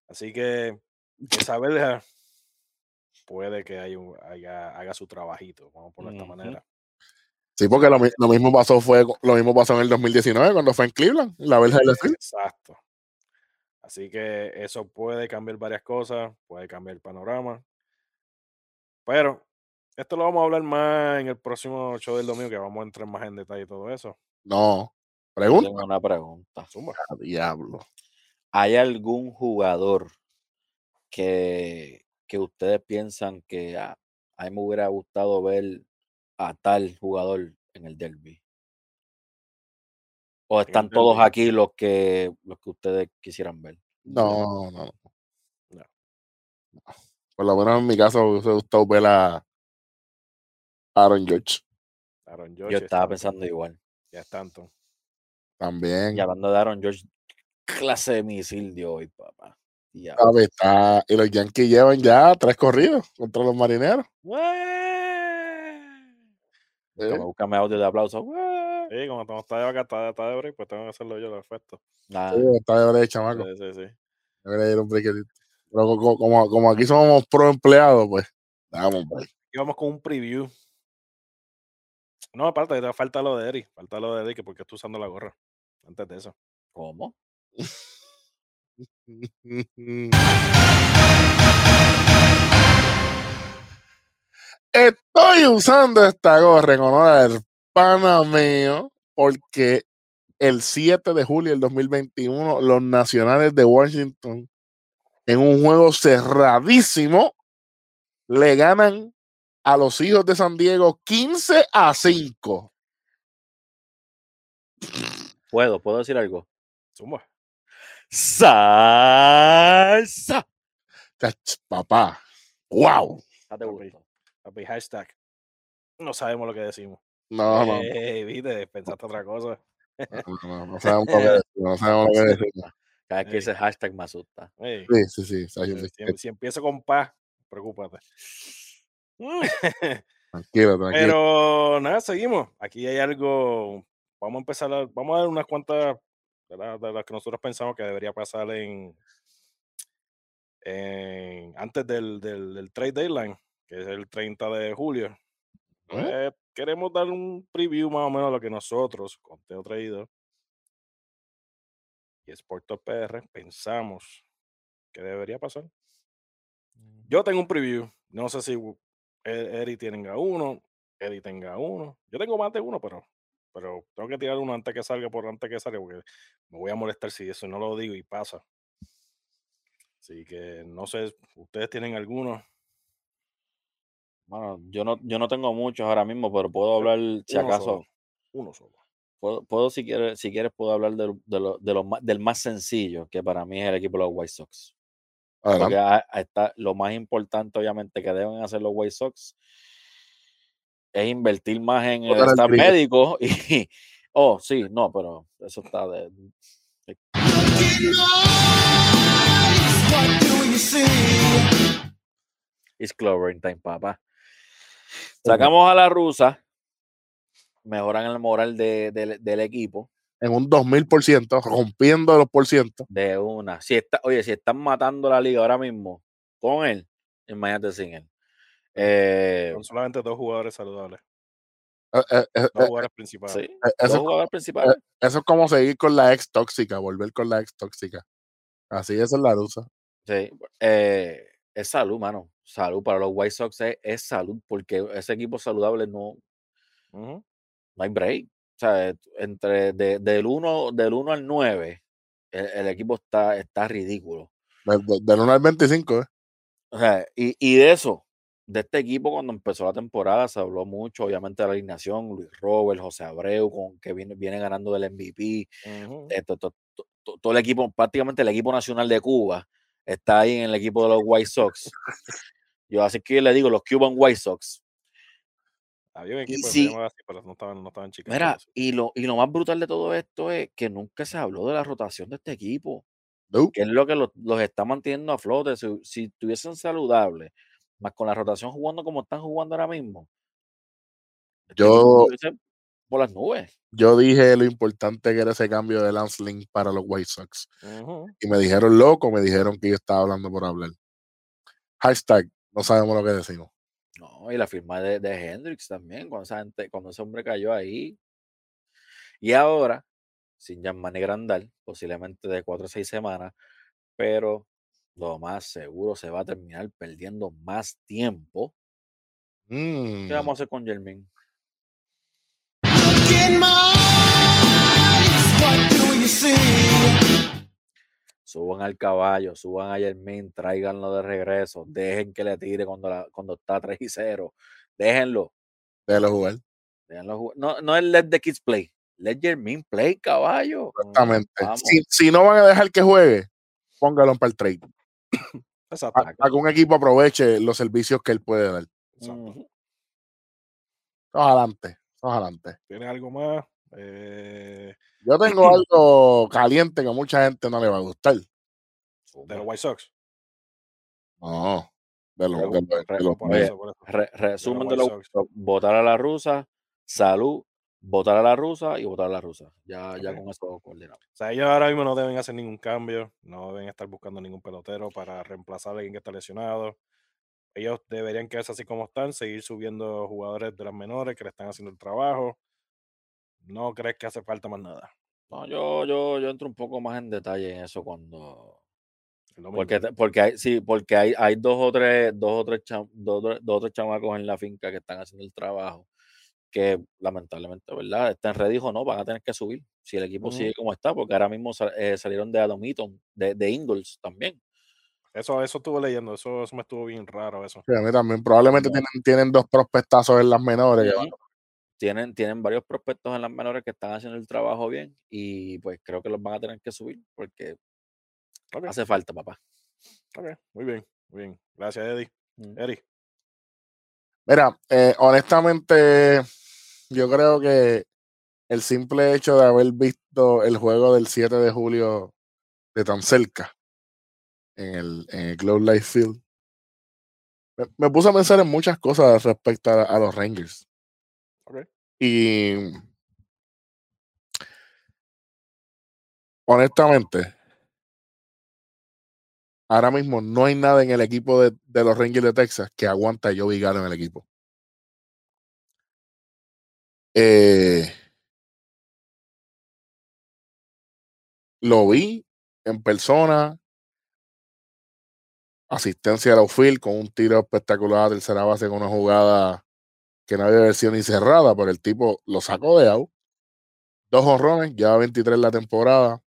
Así que esa verja puede que haya, un- haya- haga su trabajito, vamos a ponerlo de esta manera. Sí, porque lo, mi- lo mismo pasó fue lo mismo pasó en el 2019 cuando fue en Cleveland, la verja del Steel. Exacto. Así que eso puede cambiar varias cosas, puede cambiar el panorama. Pero esto lo vamos a hablar más en el próximo show del domingo, que vamos a entrar más en detalle y todo eso. No. Pregunta. tengo una pregunta. Ah, Diablo. ¿Hay algún jugador que, que ustedes piensan que a, a mí me hubiera gustado ver a tal jugador en el derby? ¿O están todos aquí los que, los que ustedes quisieran ver? No, no. No. Por lo menos en mi caso me hubiese gustado ver a Aaron George Aaron George Yo estaba pensando igual. Ya Stanton. también. Y hablando de Aaron George, clase de misil de hoy, papá. Papi, está- y los Yankees llevan ya tres corridos contra los marineros. Búscame, ¿eh? búscame audio de aplauso. Sí, como estamos está de vaca, está, está de break, pues tengo que hacerlo yo, los efectos. Nah, Sí, está de break, chamaco. Sí, sí, sí. Debería ir un. Pero co- co- como, como aquí somos pro empleados, pues, damos break. Y vamos con un preview. No, aparte, te falta lo de Eric. Falta lo de Eric, porque está usando la gorra. Antes de eso. ¿Cómo? [laughs] Estoy usando esta gorra en honor al pana mío porque el 7 de julio del 2021 los nacionales de Washington en un juego cerradísimo le ganan a los hijos de San Diego 15 a 5. ¿Puedo? ¿Puedo decir algo? Zumba. ¡Salsa! Chach, Papá, wow. Date Papi. gusto. Papi, hashtag. No sabemos lo que decimos. No, no, Ey, viste, pensaste otra cosa. no, no, no sabemos [laughs] lo que no sabemos lo que decir. Cada vez que dice hashtag me asusta. Sí, sí, sí, si, sí, si- si empiezo con paz, preocúpate. [laughs] tranquilo, tranquilo. Pero nada, seguimos. Aquí hay algo. Vamos a empezar a, vamos a dar unas cuantas de, la- de las que nosotros pensamos que debería pasar en, en antes del, del, del trade deadline, que es el 30 de julio. ¿Eh? Pues, queremos dar un preview más o menos de lo que nosotros, Conteo Traído y Sport Top PR, pensamos que debería pasar. Yo tengo un preview. No sé si E- Eri tenga uno, Eddie tenga uno. Yo tengo más de uno, pero, pero tengo que tirar uno antes que salga, por antes que salga, porque me voy a molestar si eso no lo digo y pasa. Así que no sé, ustedes tienen alguno. Bueno, yo no, yo no tengo muchos ahora mismo, pero puedo hablar, si Uno acaso, solo, Uno solo. puedo, puedo, si quieres, si quieres puedo hablar de, de lo- de lo más- del más sencillo, que para mí es el equipo de los White Sox. Porque a- a está, lo más importante, obviamente, que deben hacer los White Sox es invertir más en el staff trillo. médico. [laughs] Y, oh, sí, no, pero eso está de. de- It's clovering time, papá. Sacamos a la rusa, mejoran el moral de- del- del equipo En un 2000%, rompiendo los por ciento. de una. Si está, oye, si están matando la liga ahora mismo con él, imagínate sin él. Eh, Son solamente dos jugadores saludables. Eh, eh, Dos jugadores principales. sí, dos eso, jugadores principales. eso es como seguir con la ex tóxica, volver con la ex tóxica. Así es la rusa. Sí, es salud, mano. Salud para los White Sox es, es salud, porque ese equipo saludable no, no hay break. O sea, entre de- del 1 del uno al 9, el, el equipo está, está ridículo. Del 1 al 25, ¿eh? O sea, y, y de eso, de este equipo, cuando empezó la temporada, se habló mucho, obviamente, de la alineación, Luis Robert, José Abreu, con, que viene, viene ganando del MVP, esto, to- to- to- todo el equipo, prácticamente el equipo nacional de Cuba está ahí en el equipo de los White Sox. Yo así que le digo, los Cuban White Sox. Había un equipo que si- así, pero no estaban, no estaban. Mira, y lo, y lo más brutal de todo esto es que nunca se habló de la rotación de este equipo, No. que es lo que los, los está manteniendo a flote. Si, si estuviesen saludables, más con la rotación jugando como están jugando ahora mismo, Yo, por las nubes. yo dije lo importante que era ese cambio de Lance Lynn para los White Sox. Y me dijeron loco, me dijeron que yo estaba hablando por hablar. Hashtag, no sabemos lo que decimos. No, y la firma de, de Hendrix también, cuando, esa gente- cuando ese hombre cayó ahí. Y ahora, sin Gianmani Grandal, posiblemente de cuatro a seis semanas, pero lo más seguro se va a terminar perdiendo más tiempo. Mm, ¿Qué vamos a hacer con Jermaine? Suban al caballo, suban a Jermaine, tráiganlo de regreso, dejen que le tire cuando, la- cuando está 3 y 0. Déjenlo. déjalo jugar. déjenlo jugar. No, no es let the kids play. Let Jermaine play, caballo. Exactamente. Vamos. Si, si no van a dejar que juegue, póngalo para el trade. [coughs] Exacto. Para que un equipo aproveche los servicios que él puede dar. exacto. Vamos adelante. Vamos adelante. ¿Tienes algo más? Eh, Yo tengo [clears throat] algo caliente que a mucha gente no le va a gustar. de los White Sox. No, de los, de los- de los eso. Re- resumen de White los Sox. votar a la rusa, salud, votar a la rusa y votar a la rusa. Ya, ya con eso coordinamos. O sea, ellos ahora mismo no deben hacer ningún cambio, no deben estar buscando ningún pelotero para reemplazar a alguien que está lesionado. Ellos deberían quedarse así como están, seguir subiendo jugadores de las menores que le están haciendo el trabajo. No crees que hace falta más nada. No, yo, yo, yo entro un poco más en detalle en eso cuando. Porque, porque hay, sí, porque hay, hay dos o tres, dos o tres cham- dos, dos o tres chamacos en la finca que están haciendo el trabajo. Que lamentablemente, ¿verdad? Estén ready o no, van a tener que subir. Si el equipo sigue como está, porque ahora mismo eh, salieron de Adam Eaton, de, de Ingalls también. Eso, eso estuve leyendo, eso, eso me estuvo bien raro eso. Sí, a mí también. Probablemente tienen, tienen dos prospectazos en las menores. Tienen, tienen varios prospectos en las menores que están haciendo el trabajo bien y pues creo que los van a tener que subir porque hace falta, papá. ok, muy bien, muy bien. Gracias, Eddie. Mm. Eddie, Mira, eh, honestamente, yo creo que el simple hecho de haber visto el juego del 7 de julio de tan cerca en el, en el Globe Life Field, me, me puse a pensar en muchas cosas respecto a, a los Rangers. Y honestamente, ahora mismo no hay nada en el equipo de, de los Rangers de Texas que aguanta a Joey en el equipo. Eh, lo vi en persona, asistencia a outfield con un tiro espectacular a tercera base con una jugada que no había sido ni cerrada, pero el tipo lo sacó de out. Dos honrones, ya 23 la temporada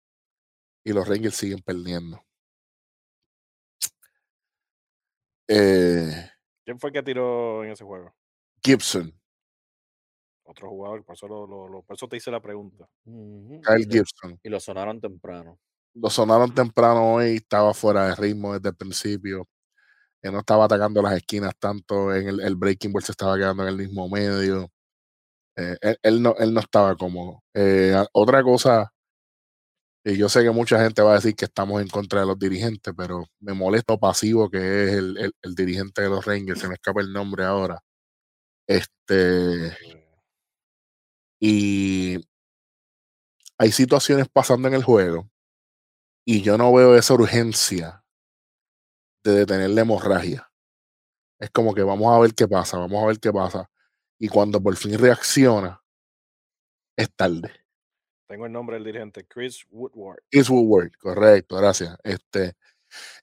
y los Rangers siguen perdiendo. Eh, ¿Quién fue el que tiró en ese juego? Gibson, Otro jugador, por eso, lo- lo- lo- por eso te hice la pregunta. Kyle Gibson. Y lo sonaron temprano. Lo sonaron temprano hoy, estaba fuera de ritmo desde el principio. Él no estaba atacando las esquinas tanto, en el, el breaking ball se estaba quedando en el mismo medio. Eh, él, él no, él no estaba cómodo. Eh, otra cosa, y yo sé que mucha gente va a decir que estamos en contra de los dirigentes, pero me molesta lo pasivo que es el, el- el dirigente de los Rangers, se me escapa el nombre ahora. Este, y hay situaciones pasando en el juego y yo no veo esa urgencia de detener la hemorragia. Es como que vamos a ver qué pasa, vamos a ver qué pasa. Y cuando por fin reacciona, es tarde. tengo el nombre del dirigente, Chris Woodward. Is Woodward, correcto, gracias. Este,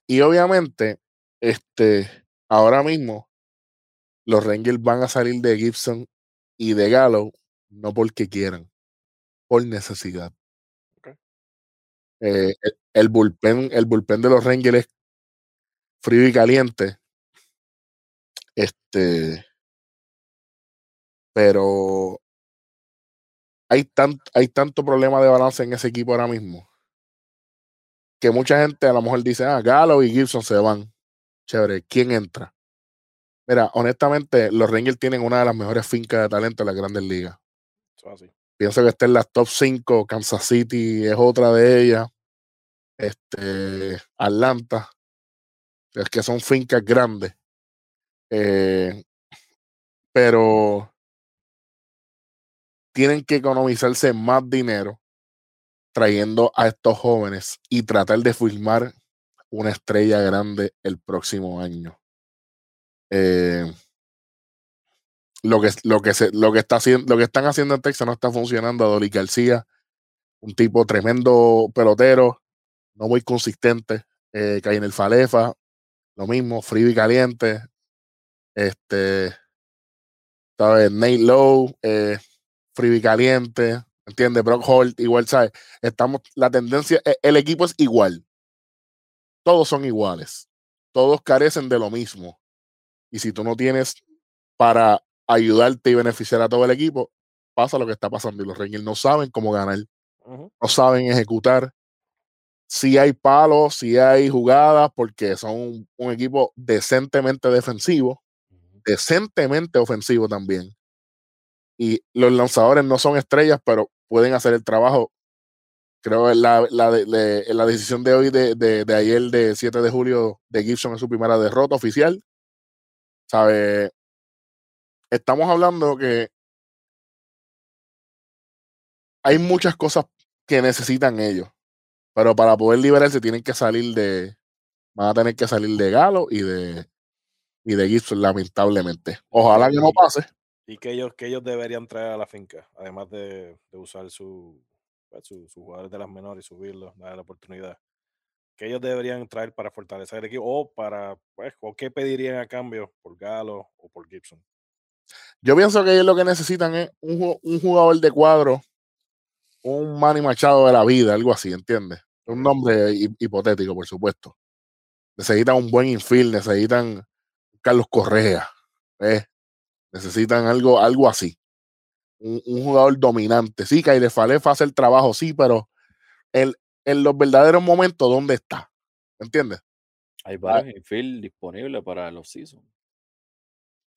y obviamente, este, ahora mismo, los Rangers van a salir de Gibson y de Gallo, no porque quieran, por necesidad. Eh, el, el bullpen, el bullpen de los Rangers es frío y caliente. Este, pero hay, tan, hay tanto problema de balance en ese equipo ahora mismo que mucha gente a lo mejor dice, ah, Gallo y Gibson se van. Chévere, ¿quién entra? Mira, honestamente, los Rangers tienen una de las mejores fincas de talento de las grandes ligas. Así. Pienso que está en las top 5, Kansas City es otra de ellas, este, Atlanta, es que son fincas grandes. Eh, pero tienen que economizarse más dinero trayendo a estos jóvenes y tratar de firmar una estrella grande el próximo año. Eh, lo que lo que se, lo que está haciendo lo que están haciendo en Texas no está funcionando. Dolly García un tipo tremendo pelotero no muy consistente. Eh, en el Falefa lo mismo frío y caliente. Este sabes Nate Lowe eh, frío y caliente entiende Brock Holt igual sabes estamos la tendencia e- el equipo es igual. Todos son iguales. Todos carecen de lo mismo. Y si tú no tienes para ayudarte y beneficiar a todo el equipo, pasa lo que está pasando. Y los Rangers no saben cómo ganar, no saben ejecutar. Si hay palos, si hay jugadas, porque son un, un equipo decentemente defensivo, decentemente ofensivo también. Y los lanzadores no son estrellas, pero pueden hacer el trabajo creo que la, la, de- la decisión de hoy, de, de, de ayer, de 7 de julio, de Gibson es su primera derrota oficial. ¿Sabe? Estamos hablando que hay muchas cosas que necesitan ellos, pero para poder liberarse tienen que salir de, van a tener que salir de Galo y de, y de Gibson, lamentablemente. Ojalá que no pase. Y que ellos, que ellos deberían traer a la finca, además de, de usar su, pues, su, sus jugadores de las menores y subirlos, darle la oportunidad. Que ellos deberían traer para fortalecer el equipo o para, pues, o qué pedirían a cambio por Galo o por Gibson. Yo pienso que ellos lo que necesitan es un, un jugador de cuadro, un Manny Machado de la vida, algo así, ¿entiendes? Un nombre hi- hipotético, por supuesto. Necesitan un buen infield, necesitan Carlos Correa, ¿ves? necesitan algo, algo así. Un, un jugador dominante. Sí, Caire Falef hace el trabajo, sí, pero en, en los verdaderos momentos, ¿dónde está? ¿Entiendes? Hay varios infield disponibles para los seasons.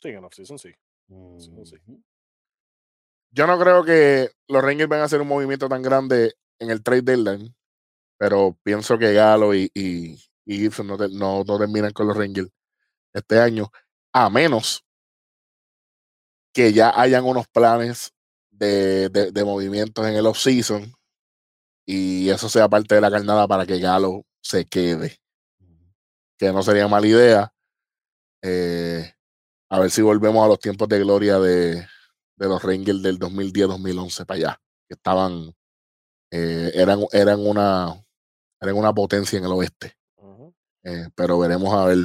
Sí, en off-season sí. Sí. Yo no creo que los Rangers van a hacer un movimiento tan grande en el trade deadline, pero pienso que Galo y, y, y Gibson no, te- no, no terminan con los Rangers este año, a menos que ya hayan unos planes de, de, de movimientos en el off-season y eso sea parte de la carnada para que Galo se quede, que no sería mala idea. Eh, a ver si volvemos a los tiempos de gloria de, de los Rangers del 2010-2011 para allá, que estaban, eh, eran, eran, una, eran una potencia en el oeste. Eh, pero veremos a ver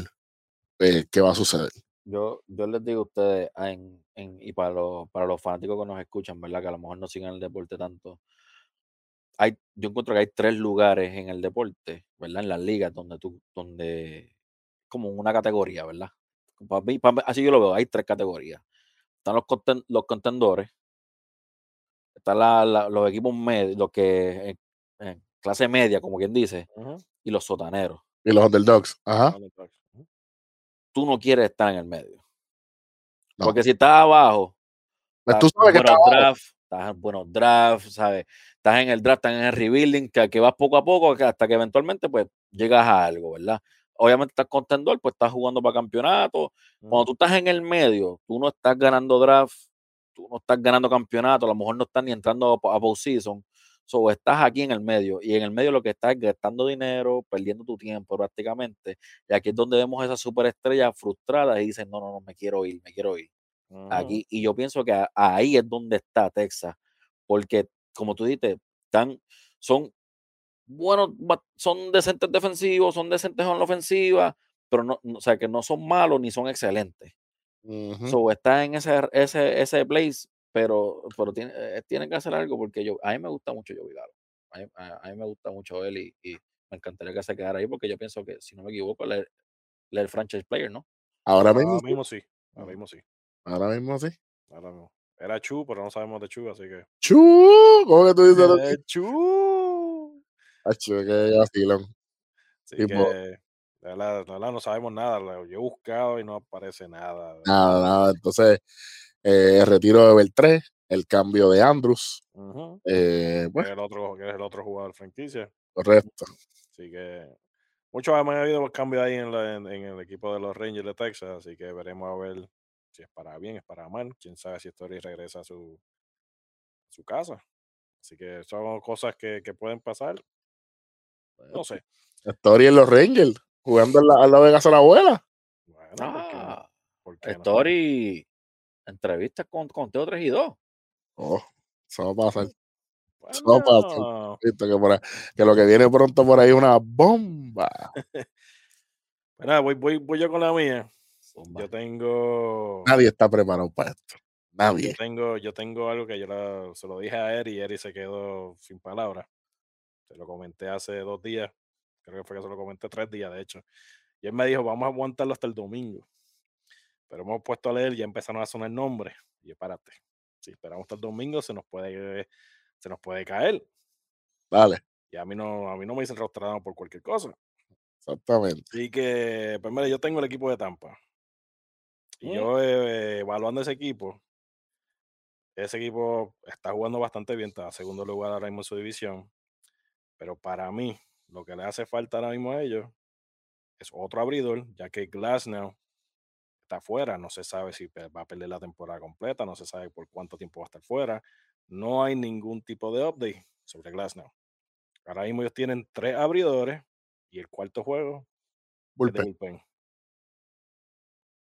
eh, qué va a suceder. Yo, yo les digo a ustedes, ah, en, en- y para los, para los fanáticos que nos escuchan, ¿verdad? Que a lo mejor no sigan el deporte tanto. Hay, yo encuentro que hay tres lugares en el deporte, ¿verdad? En las ligas donde tú, donde, como una categoría, ¿verdad? Para mí- para mí- así yo lo veo, hay tres categorías. Están los, conten- los contendores, están la- la- los equipos medios, los que, eh, clase media, como quien dice, y los sotaneros. Y los underdogs, ajá. Tú no quieres estar en el medio. No. Porque si estás abajo, Pues estás tú en sabes que está buenos abajo. drafts, estás en buenos drafts, ¿sabes? Estás en el draft, estás en el rebuilding, que, que vas poco a poco que hasta que eventualmente pues llegas a algo, ¿verdad? Obviamente estás contendor, pues estás jugando para campeonato. Cuando Ujú. tú estás en el medio, tú no estás ganando draft, tú no estás ganando campeonato, a lo mejor no estás ni entrando a, a postseason. So, estás aquí en el medio y en el medio lo que estás es gastando dinero, perdiendo tu tiempo prácticamente. Y aquí es donde vemos esas superestrellas frustradas y dicen, no, no, no, me quiero ir, me quiero ir aquí. Y yo pienso que a- ahí es donde está Texas, porque como tú dices, están, son buenos, son decentes defensivos, son decentes en la ofensiva, pero no, no- o sea, que no son malos ni son excelentes. Ujú. So, está en ese, ese, ese place, pero, pero tiene, eh, tienen que hacer algo porque yo, a mí me gusta mucho Joey Galo. A mí, a- a mí me gusta mucho él y, y me encantaría que se quedara ahí porque yo pienso que, si no me equivoco, él es el franchise player, ¿no? Ahora mismo, Ahora sí. mismo sí. Ahora mismo sí. ahora mismo sí. Ahora mismo. Era Chu, pero no sabemos de Chu, así que. ¡Chu! ¿Cómo que tú dices? ¡Eh, Chu! Acho, qué vacilón. Así Tipo- que, de verdad, de verdad, no sabemos nada. lo- Yo he buscado y no aparece nada. Nada, nada. Entonces, eh, el retiro de Beltré, el cambio de Andrews. Ujú. eh, Que pues, es el otro, que es el otro jugador franquicia. correcto. Así que muchos han habido cambios ahí en, la- en- en el equipo de los Rangers de Texas, así que veremos a ver si es para bien, es para mal. Quién sabe si Story regresa a su, su casa. Así que son cosas que, que pueden pasar. No sé. Story en los Rangers, jugando al, la- lado de casa la abuela. Bueno, ¿por qué no? Ah, ¿Por qué no? Story, entrevistas con, con Teo 3 y 2. Oh, eso va a pasar. Eso va a pasar. Visto que, por ahí- que lo que viene pronto por ahí es una bomba. [laughs] pues voy, voy, voy yo con la mía. Yo tengo. Nadie está preparado para esto. Yo Nadie. tengo, yo tengo algo que yo la- se lo dije a Eri y Eri se quedó sin palabras. Se lo comenté hace dos días. Creo que fue que se lo comenté tres días, de hecho. Y él me dijo, vamos a aguantarlo hasta el domingo. Pero hemos puesto a leer y ya empezaron a sonar nombres. Y yo, espérate. Si esperamos hasta el domingo, se nos puede, se nos puede caer. Dale, Y a mí no, a mí no me dicen rostrado por cualquier cosa. exactamente. Así que, pues mira, yo tengo el equipo de Tampa. Y Mm. yo eh, evaluando ese equipo, ese equipo está jugando bastante bien, está en segundo lugar ahora mismo en su división. Pero para mí, lo que le hace falta ahora mismo a ellos es otro abridor, ya que Glasnow está fuera, no se sabe si va a perder la temporada completa, no se sabe por cuánto tiempo va a estar fuera. No hay ningún tipo de update sobre Glasnow. Ahora mismo ellos tienen tres abridores y el cuarto juego Bullpen. es de bullpen.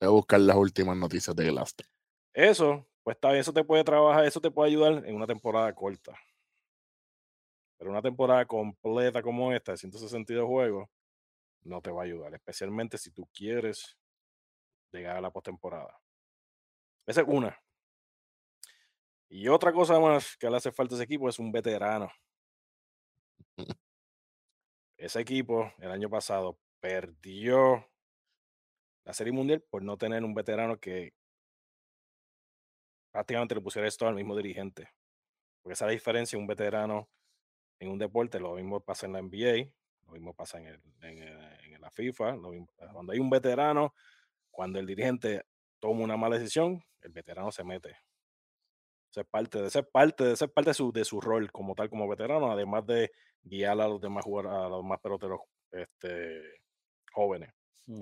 Voy a buscar las últimas noticias de Glasnow. Eso, pues está bien, eso te puede trabajar, eso te puede ayudar en una temporada corta. Pero una temporada completa como esta, de 162 juegos, no te va a ayudar, especialmente si tú quieres llegar a la postemporada. Esa es una. Y otra cosa más que le hace falta a ese equipo es un veterano. [laughs] Ese equipo el año pasado perdió la Serie Mundial por no tener un veterano que prácticamente le pusiera esto al mismo dirigente. Porque esa es la diferencia, un veterano en un deporte, lo mismo pasa en la NBA, lo mismo pasa en, el, en, el- en la FIFA, lo mismo- cuando hay un veterano, cuando el dirigente toma una mala decisión, el veterano se mete. Eso es parte de ser parte de ser parte de su, de su rol como tal como veterano, además de guiar a los demás jugadores, a los más peloteros este, jóvenes.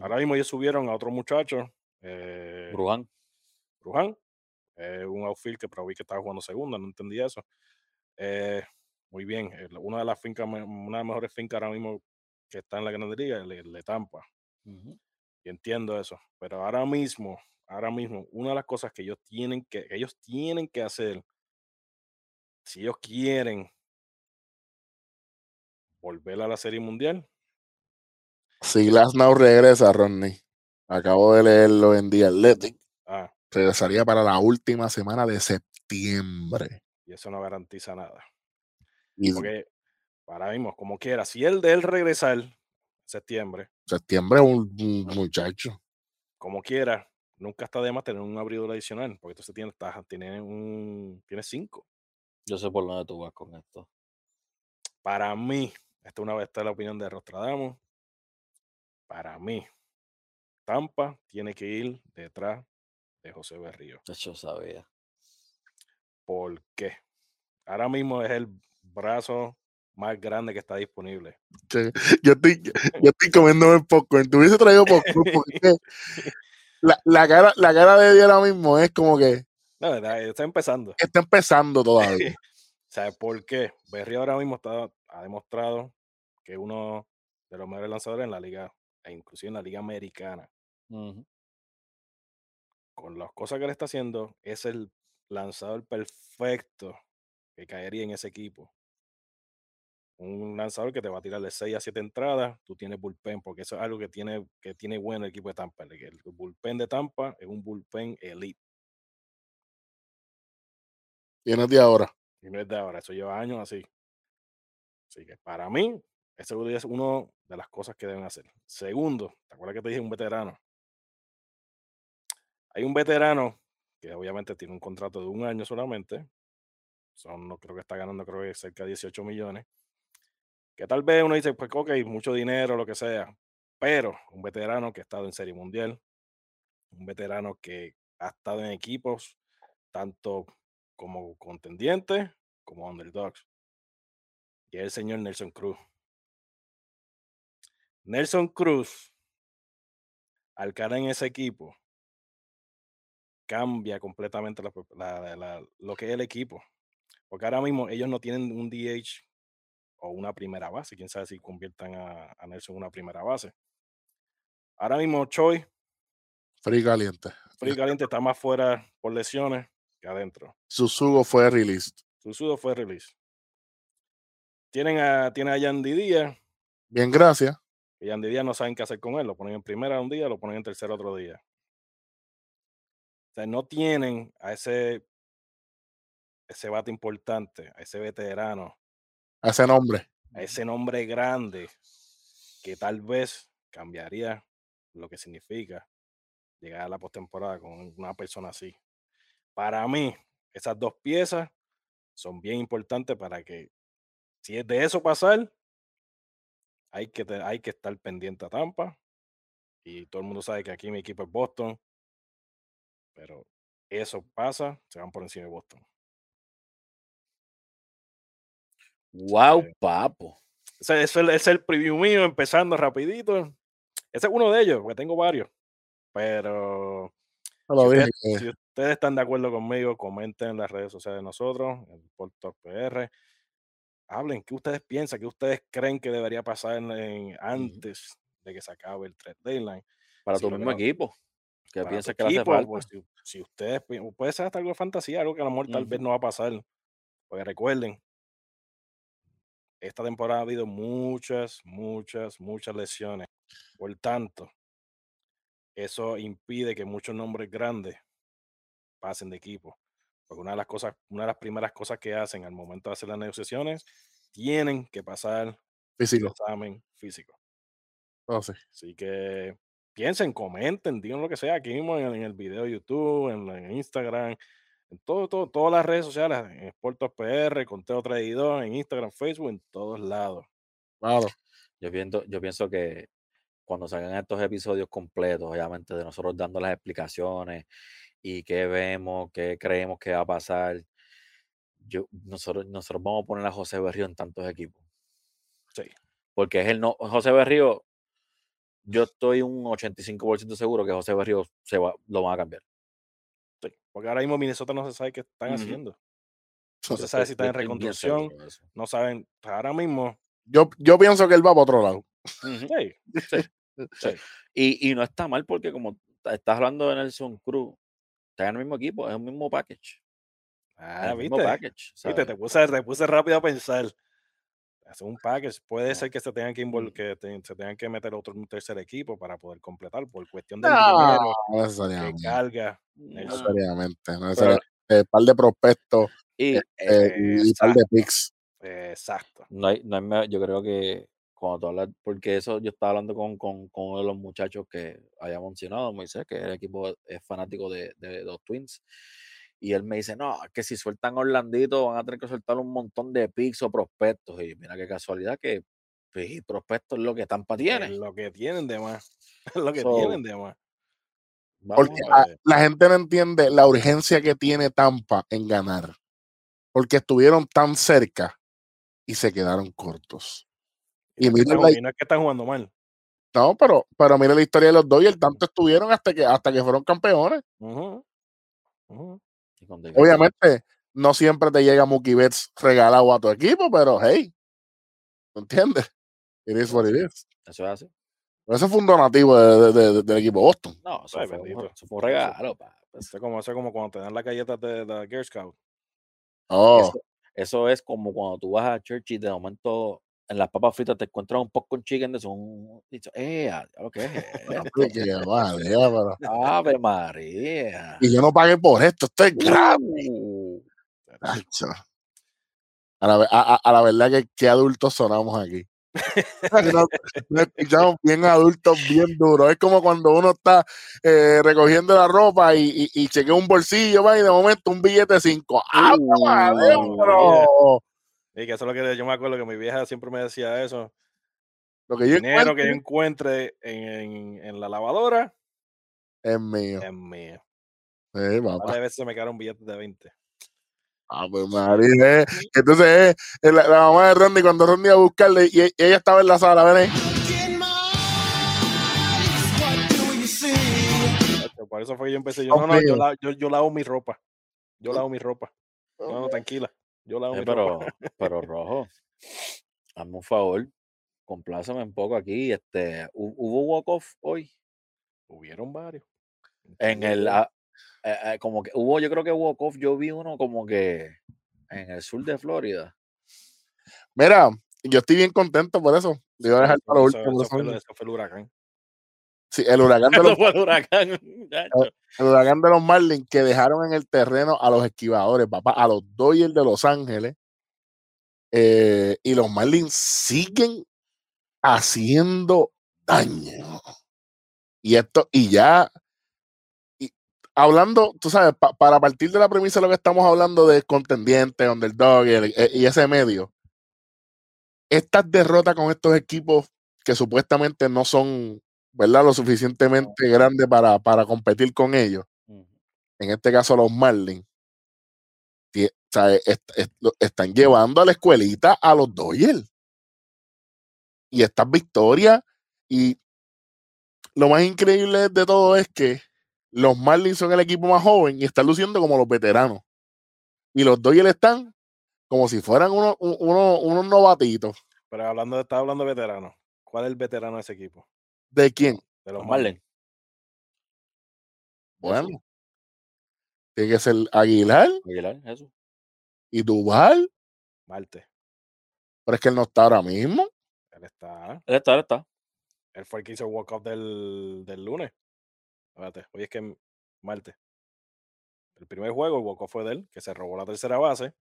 Ahora mismo ellos subieron a otro muchacho, eh, Bruján. Bruján, eh, un outfield que probé que estaba jugando segunda, no entendí eso. Eh, muy bien, eh, una de las fincas, una de las mejores fincas ahora mismo que está en la Grande Liga, el de Tampa. Y entiendo eso. Pero ahora mismo, ahora mismo, una de las cosas que ellos tienen que, que ellos tienen que hacer, si ellos quieren volver a la Serie Mundial, Si Glasnow regresa, Rodney, acabo de leerlo en The Athletic, ah, regresaría para la última semana de septiembre. y eso no garantiza nada. Y Porque ahora mismo, como quiera, si él de él regresar en septiembre, septiembre un, un muchacho. como quiera, nunca está de más tener un abridor adicional, porque entonces tiene, estás- tiene, un, tiene cinco. Yo sé por dónde tú vas con esto. Para mí, esta, una, esta es la opinión de Rostradamus, para mí, Tampa tiene que ir detrás de José Berrío. Hecho, sabía. ¿Por qué? Ahora mismo es el brazo más grande que está disponible. Yo estoy, yo estoy comiéndome el popcorn. Te hubiese traído popcorn porque [laughs] la, la cara, la cara de Eddie ahora mismo es como que No, está empezando. está empezando todavía. [laughs] ¿Sabes por qué? Berrío ahora mismo está, ha demostrado que uno de los mejores lanzadores en la liga, e inclusive en la liga americana. Con las cosas que le está haciendo, es el lanzador perfecto que caería en ese equipo. Un lanzador que te va a tirar de 6 a 7 entradas, tú tienes bullpen, porque eso es algo que tiene, que tiene bueno el equipo de Tampa. El, el bullpen de Tampa es un bullpen elite. Tienes de ahora. Y no es de ahora, eso lleva años así. Así que para mí, eso es una de las cosas que deben hacer. Segundo, ¿te acuerdas que te dije un veterano? Hay un veterano que obviamente tiene un contrato de un año solamente. Son, no creo que está ganando, creo que cerca de 18 millones. Que tal vez uno dice, pues ok, mucho dinero, lo que sea. Pero un veterano que ha estado en Serie Mundial, un veterano que ha estado en equipos tanto como contendientes como underdogs. Y es el señor Nelson Cruz. Nelson Cruz, al caer en ese equipo, cambia completamente lo que es el equipo. Porque ahora mismo ellos no tienen un DH o una primera base. Quién sabe si conviertan a, a Nelson en una primera base. Ahora mismo Choi, Free caliente. Y Caliente, está más fuera por lesiones que adentro. Susugo fue released. Su sudo fue release. Tienen a, tiene a Yandy Díaz, Bien, gracias. que Yandy Díaz no saben qué hacer con él. Lo ponen en primera un día, lo ponen en tercera otro día. O sea, no tienen a ese, ese bate importante, a ese veterano, A ese nombre. a ese nombre grande que tal vez cambiaría lo que significa llegar a la postemporada con una persona así. Para mí, esas dos piezas son bien importantes para que, si es de eso pasar, hay que, hay que estar pendiente a Tampa. Y todo el mundo sabe que aquí mi equipo es Boston. Pero eso pasa, se van por encima de Boston. Wow, que- papo. Ese, ese es el preview mío, empezando rapidito. Ese es uno de ellos, porque tengo varios. Pero si ustedes, si ustedes están de acuerdo conmigo, comenten en las redes sociales de nosotros, en Porto PR. Hablen, ¿qué ustedes piensan? ¿Qué ustedes creen que debería pasar en- en- antes de que se acabe el trade deadline? Para Sí, tu mismo no- equipo. Tu piensas que hace equipo, falta. pues, si, si ustedes puede ser hasta algo de fantasía, algo que a lo mejor tal vez no va a pasar. Porque recuerden, esta temporada ha habido muchas, muchas, muchas lesiones. Por tanto, eso impide que muchos nombres grandes pasen de equipo. Porque una de las cosas, una de las primeras cosas que hacen al momento de hacer las negociaciones, tienen que pasar el Físico. examen físico. Sé. Así que piensen, comenten, digan lo que sea aquí mismo en el, en el video de YouTube, en Instagram, en todo, todo, todas las redes sociales, en Sportos PR, Conteo Traidor, en Instagram, Facebook, en todos lados. Claro. Yo pienso, yo pienso que cuando salgan estos episodios completos, obviamente, de nosotros dando las explicaciones y qué vemos, qué creemos que va a pasar, yo, nosotros, nosotros vamos a poner a José Berrío en tantos equipos. Sí. Porque es el no. José Berrío, yo estoy un 85% seguro que José Berrío se va, lo van a cambiar. Porque ahora mismo Minnesota no se sabe qué están haciendo. No se sabe si están en reconstrucción, no saben. Ahora mismo, Yo, yo pienso que él va para otro lado. [laughs] Sí, Sí. sí, Y, y no está mal porque como estás hablando de Nelson Cruz, está en el mismo equipo, es el mismo package. Ah, el mismo viste, package. viste, ¿sabes? te puse, te puse rápido a pensar. Hacer un package. Puede No. ser que se tengan que invol- Ujú. que te- se tengan que meter otro un tercer equipo para poder completar por cuestión del No, dinero no carga. No necesariamente. No Pero- necesariamente. Un par de prospectos y eh, y un par de picks. Exacto. no hay, no hay yo creo que cuando tú hablas, porque eso yo estaba hablando con, con, con uno de los muchachos que había mencionado, Moisés, que el equipo es fanático de, de los Twins. Y él me dice, no, es que si sueltan a Orlandito van a tener que soltar un montón de picks o prospectos. Y mira qué casualidad que pues, prospectos es lo que Tampa Es tiene. lo que tienen de más. [laughs] Es lo que So, tienen de más. Porque a la gente no entiende la urgencia que tiene Tampa en ganar. Porque estuvieron tan cerca y se quedaron cortos. Y es mira la- y no es que están jugando mal. No, pero, pero mira la historia de los Dodgers, tanto estuvieron hasta que, hasta que fueron campeones. Y con David Obviamente, no siempre te llega Mookie Betts regalado a tu equipo, pero hey, ¿me entiendes? It is what it is. Eso es así. Pero Ese fue un donativo de- de- de- del equipo Boston. No, eso, Ay, fue, un, eso fue un regalo. Pues, Eso es como, eso es como cuando te dan las galletas de la Girl Scout. Oh, Eso, eso es como cuando tú vas a church y de momento en las papas fritas te encuentras un con chicken de eso. Un, y dices, eh, a- lo que es [laughs] ya, pero- Ave María. Y yo no pagué por esto, esto es gratis. Uh. A la, a- a- a la verdad que qué adultos sonamos aquí. Nos, nos escuchamos bien adultos, bien duros. Es como cuando uno está eh, recogiendo la ropa y, y, y chequea un bolsillo va, y de momento un billete de 5. ¡Ah, Uh, madre, bro! Y que eso es lo que yo me acuerdo que mi vieja siempre me decía eso. Lo que yo Dinero que yo encuentre encuentre en, en- en la lavadora es mío. es mío. Sí, papá. Varias veces me quedaron billetes de 20. Ah, pues María, eh. Entonces, eh, la, la mamá de Ronnie, cuando Ronnie iba a buscarle, y, y ella estaba en la sala, ven ahí. Por eso fue que yo empecé. Yo, no, no, yo, yo, yo lavo mi ropa. Yo lavo mi ropa. No, no, tranquila. Yo eh, pero, pero Rojo, hazme un favor, compláceme un poco aquí. Este, hu- ¿Hubo walk-off hoy? Hubieron varios. En el, ah, eh, eh, como que hubo, yo creo que walk-off, yo vi uno como que en el sur de Florida. Mira, yo estoy bien contento por eso. Le iba a dejar para lo último. eso fue, eso- eso fue el huracán. Sí, el huracán de [laughs] los, el huracán. el huracán de los Marlins que dejaron en el terreno a los esquivadores, papá, a los Dodgers de Los Ángeles. Eh, y los Marlins siguen haciendo daño. Y esto, y ya, y hablando, tú sabes, pa- para partir de la premisa de lo que estamos hablando de contendiente, underdog y, el- e- y ese medio, estas derrotas con estos equipos que supuestamente no son, ¿verdad?, lo suficientemente grandes para, para competir con ellos, en este caso los Marlins, tie- o sea, est- est- lo- están llevando a la escuelita a los Dodgers. y estas victorias. Y lo más increíble de todo es que los Marlins son el equipo más joven y están luciendo como los veteranos. Y los Dodgers están como si fueran unos, unos, unos novatitos. Pero hablando, está hablando de veteranos. ¿Cuál es el veterano de ese equipo? ¿De quién? De los Marlins. Bueno, tiene que ser Aguilar Aguilar, eso. y Duval, Marte. pero es que él no está ahora mismo. Él está. Él está, él está. Él fue el que hizo el walk-off del, del lunes. Espérate, hoy es que Marte. El primer juego, el walk-off fue de él, que se robó la tercera base. Él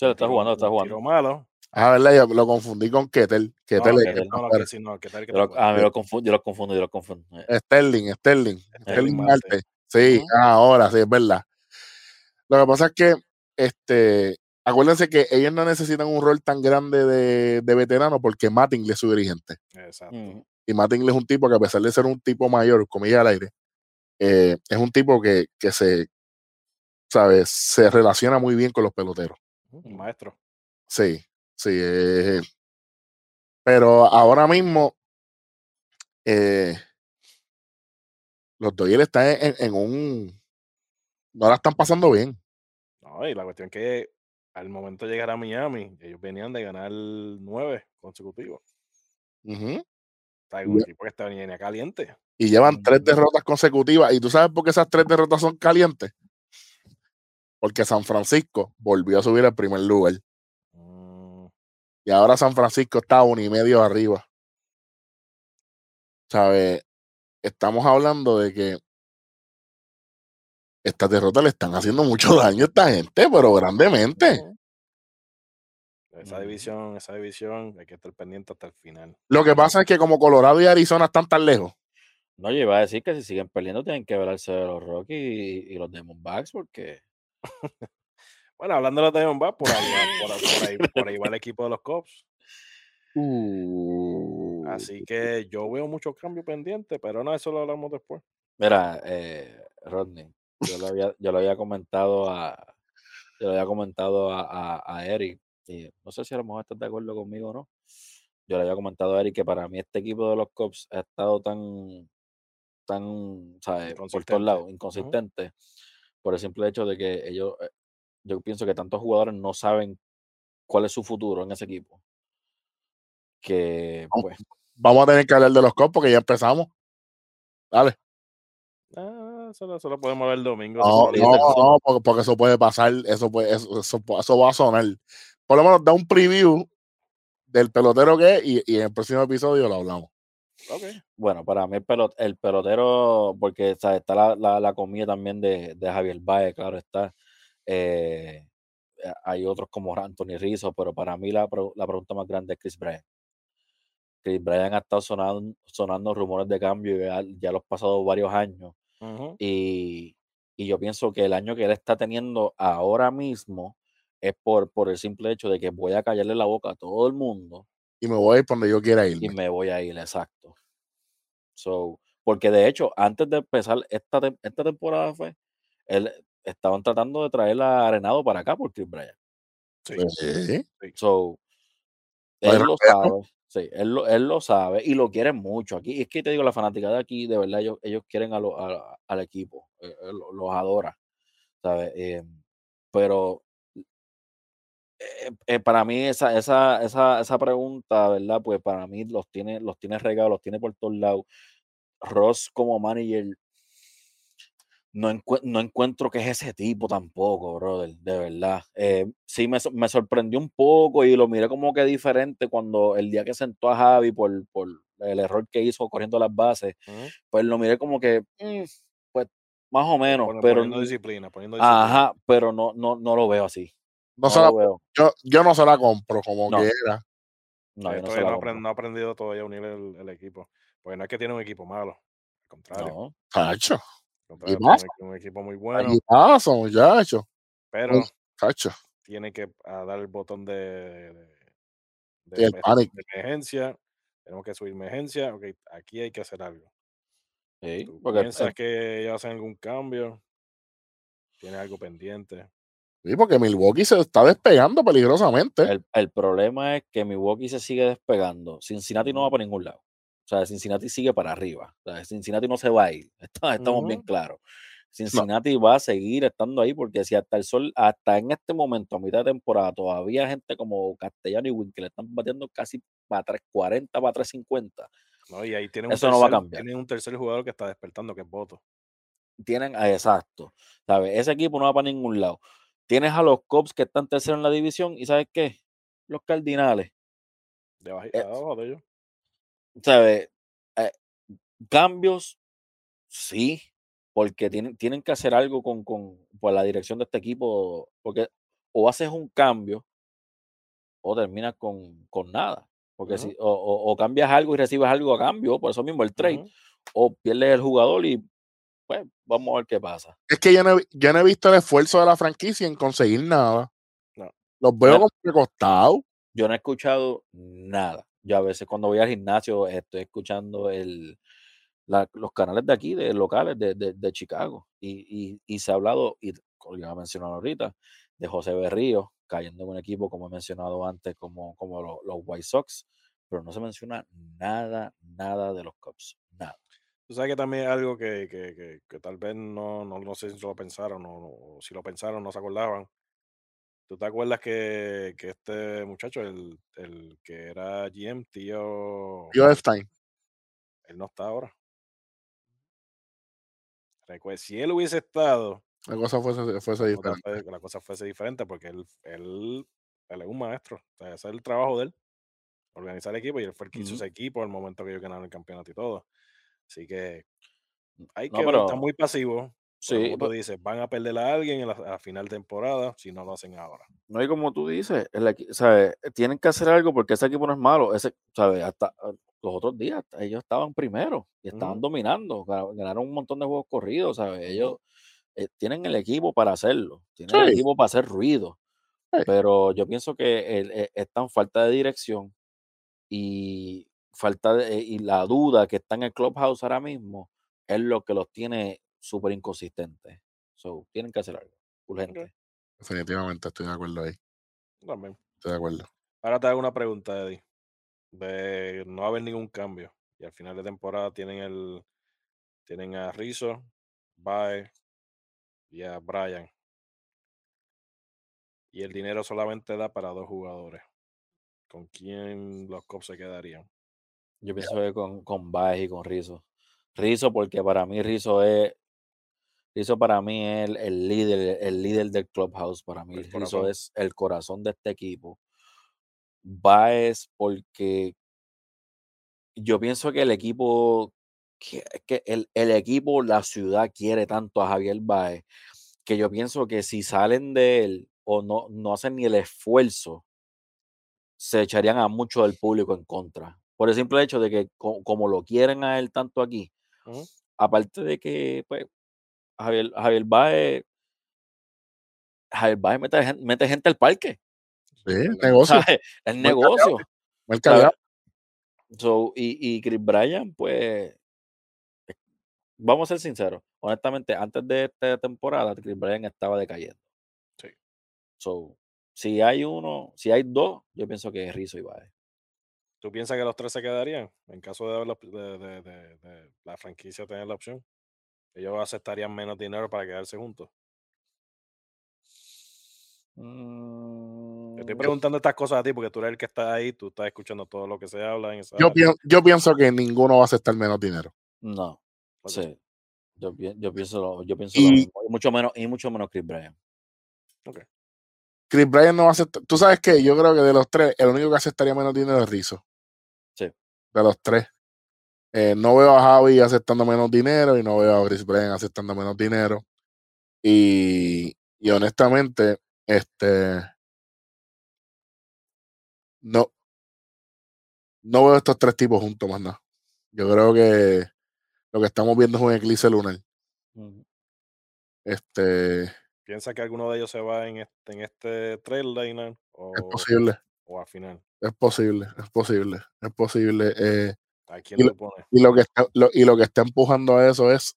un está jugando, está un jugando. Tiro malo. Ah, verdad, yo lo confundí con Ketel. Ketel no, es- No, que que Yo lo, ah, me lo confundo, yo lo confundo, yo lo confundo. Eh, Sterling, Sterling, Sterling Marte. Sí, ah, ahora sí, es verdad. Lo que pasa es que, este, acuérdense que ellos no necesitan un rol tan grande de, de veterano porque Mattingly es su dirigente. Exacto. Y Mattingly es un tipo que a pesar de ser un tipo mayor, comillas al aire, eh, es un tipo que, que se, ¿sabes? Se relaciona muy bien con los peloteros. Un Maestro. Sí, sí. eh, pero ahora mismo eh, los Dodgers están en, un... No la están pasando bien. No, y la cuestión es que al momento de llegar a Miami, ellos venían de ganar nueve consecutivos. O sea, un equipo que está venía caliente. Y llevan tres derrotas consecutivas. ¿Y tú sabes por qué esas tres derrotas son calientes? Porque San Francisco volvió a subir al primer lugar. Mm, Y ahora San Francisco está a uno y medio arriba. ¿Sabes? Estamos hablando de que estas derrotas le están haciendo mucho [laughs] daño a esta gente, pero grandemente. Esa Ujú. división, esa división, hay que estar pendiente hasta el final. Lo que pasa es que como Colorado y Arizona están tan lejos, No, yo iba a decir que si siguen perdiendo tienen que velarse de los Rockies y, y los Diamondbacks porque [laughs] Bueno, hablando de los Diamondbacks, por ahí, va- [laughs] por, por ahí, por ahí va el equipo de los. Uh, Así que yo veo muchos cambios pendientes, pero no, eso lo hablamos después. Mira, eh, Rodney, yo lo había, yo lo había comentado a, yo lo había comentado a, a, a Eric, y no sé si a lo mejor estás de acuerdo conmigo o no. Yo le había comentado a Eric que para mí este equipo de los Cubs ha estado tan, tan, ¿sabes? Por todos Inconsistente. lados, inconsistente, por el simple hecho de que ellos, eh, yo pienso que tantos jugadores no saben cuál es su futuro en ese equipo. Que, pues, vamos a tener que hablar de los Cubs porque ya empezamos. Dale. Ah, eso, lo- eso lo podemos ver el domingo. No, no, no, porque, porque eso puede pasar, eso, puede, eso, eso, eso va a sonar. Por lo menos da un preview del pelotero que es y, y en el próximo episodio lo hablamos. Ok. Bueno, para mí el, pelot- el pelotero, porque está la, la, la comida también de, de Javier Baez, claro está. Eh, eh, hay otros como Anthony Rizzo, pero para mí la, la pregunta más grande es Chris Bryant. Chris Bryant ha estado sonando, sonando rumores de cambio ya, ya los pasados varios años. Y, y yo pienso que el año que él está teniendo ahora mismo es por, por el simple hecho de que voy a callarle la boca a todo el mundo Y me voy a ir donde yo quiera y irme. me voy a ir, exacto. So, porque de hecho, antes de empezar esta, esta temporada fue, él estaban tratando de traer a Arenado para acá por Chris Bryant. Sí. Sí. So, él lo sabe, sí, él lo, él lo sabe y lo quieren mucho. Aquí, es que te digo, la fanaticada aquí, de verdad, ellos, ellos quieren a lo- a- al equipo, eh, eh, lo- los adora, ¿sabes? Eh, pero eh, eh, para mí esa, esa, esa, esa pregunta, ¿verdad? Pues para mí los tiene, los tiene regados, los tiene por todos lados. Ross como manager, no, encue- no encuentro que es ese tipo tampoco, brother, de verdad. Eh, sí me, sor- me sorprendió un poco y lo miré como que diferente cuando el día que sentó a Javi por, por el error que hizo corriendo las bases, pues lo miré como que, mm, pues más o menos, Pon- pero, poniendo disciplina, poniendo disciplina. ajá, pero no, no, no lo veo así. No No se la- lo veo. yo, yo no se la compro como No. que era. No, yo no se la no, compro. aprend- no ha aprendido todavía a unir el, el equipo. Porque no es que tiene un equipo malo. Al contrario. No. Cacho. Un equipo muy bueno. Pasa, muchacho. Pero Cacho. tiene que dar el botón de, de, de Sí, el emer- panic. de emergencia. Tenemos que subir emergencia. Ok, aquí hay que hacer algo. Sí, ¿Tú porque piensas el- que ellos hacen algún cambio? Tiene algo pendiente. Sí, porque Milwaukee se está despegando peligrosamente. El, el problema es que Milwaukee se sigue despegando. Cincinnati no va para ningún lado. O sea, Cincinnati sigue para arriba. O sea, Cincinnati no se va a ir. [laughs] Estamos bien claros. Cincinnati va a seguir estando ahí porque si hasta el sol, hasta en este momento, a mitad de temporada, todavía gente como Castellano y Win que le están batiendo casi para 340, para 350, No, y ahí tienen un, Eso no va a cambiar. tienen un tercer jugador que está despertando, que es Voto. tienen, ah, exacto, ¿sabes? Ese equipo no va para ningún lado. Tienes a los Cubs que están terceros en la división y ¿sabes qué? Los Cardinales, De Eh, abajo de ellos. ¿Sabes? Eh, cambios, sí, porque tienen, tienen que hacer algo con, con pues, la dirección de este equipo, porque o haces un cambio o terminas con, con nada. Porque si, o, o- o cambias algo y recibes algo a cambio, por eso mismo el trade, o pierdes el jugador y pues vamos a ver qué pasa. Es que yo no, he- yo no he visto el esfuerzo de la franquicia en conseguir nada. No. Los veo No. como que costados. Yo no he escuchado nada. Yo a veces cuando voy al gimnasio estoy escuchando el, los canales de aquí, de locales de, de- de Chicago. Y, y- se ha hablado, y como ya mencionado ahorita, de José Berrío cayendo en un equipo, como he mencionado antes, como, como lo- los White Sox, pero no se menciona nada, nada de los Cubs. Nada. Tú sabes que también es algo que, que, que, que tal vez no, no, no sé si lo pensaron o, o si lo pensaron, no se acordaban. ¿Tú te acuerdas que, que este muchacho, el, el que era GM, tío, Yo Epstein. él no está ahora? Recuerda, si él hubiese estado, La cosa fuese, fuese diferente. la cosa fuese diferente porque él, él, él es un maestro. O sea, ese es el trabajo de él, organizar el equipo y él fue el que hizo Ujú. ese equipo al momento que ellos ganaron el campeonato y todo. Así que hay No, que está pero muy pasivo. Sí, como tú dices, van a perder a alguien en la, a final temporada si no lo hacen ahora. No hay como tú dices, el ¿sabes? Tienen que hacer algo porque ese equipo no es malo. Ese, ¿sabes? Hasta ah, los otros días ellos estaban primero y estaban dominando, gana- ganaron un montón de juegos corridos, ¿sabes? Ellos eh, tienen el equipo para hacerlo, tienen el equipo para hacer ruido, Sí. pero yo pienso que el- eh, está en falta de dirección y falta de, y la duda que está en el clubhouse ahora mismo es lo que los tiene súper inconsistentes. So, tienen que hacer algo urgente. Definitivamente estoy de acuerdo ahí. También. Estoy de acuerdo. Ahora te hago una pregunta, Eddie. De no haber ningún cambio. Y al final de temporada tienen el tienen a Rizzo, Bae y a Brian. Y el dinero solamente da para dos jugadores. ¿Con quién los Cubs se quedarían? Yo pienso que con, con Baez y con Rizzo. Rizzo, porque para mí Rizzo es. Rizzo para mí es el, el líder, el líder del clubhouse. Para mí Rizzo es el corazón de este equipo. Baez, porque yo pienso que el equipo, que, que el, el equipo, la ciudad quiere tanto a Javier Baez, que yo pienso que si salen de él o no, no hacen ni el esfuerzo, se echarían a mucho del público en contra. Por el simple hecho de que co- como lo quieren a él tanto aquí, aparte de que pues Javier, Javier Baez, Javier Baez mete, mete gente al parque. Sí, ¿verdad? [laughs] negocio. ¿sabes? Es Buen negocio. Ya. So, y, y Chris Bryan, pues, vamos a ser sinceros. Honestamente, antes de esta temporada, Chris Bryan estaba decayendo. Sí. So, si hay uno, si hay dos, yo pienso que es Rizzo y Baez. ¿Tú piensas que los tres se quedarían en caso de, de- de- de la franquicia tener la opción? Ellos aceptarían menos dinero para quedarse juntos. Te estoy Mm, preguntando estas cosas a ti porque tú eres el que está ahí, tú estás escuchando todo lo que se habla en esa Yo, pienso, yo pienso que ninguno va a aceptar menos dinero. no, sí. Yo, pi- yo pienso, lo- yo pienso lo Y mismo. Y mucho menos, y mucho menos Chris Bryan. Chris Bryan no va a aceptar. Tú sabes que yo creo que de los tres, el único que aceptaría menos dinero es Rizzo. Sí. De los tres. Eh, no veo a Javi aceptando menos dinero y no veo a Chris Bryan aceptando menos dinero. Y, y honestamente, este. No. No veo a estos tres tipos juntos más nada. Yo creo que lo que estamos viendo es un eclipse lunar. Este. ¿Piensa que alguno de ellos se va en este, en este trail liner Es o, posible. o al final? Es posible. Es posible. Es posible. Eh, ¿A quién Y lo, y que está, lo- y lo que está empujando a eso es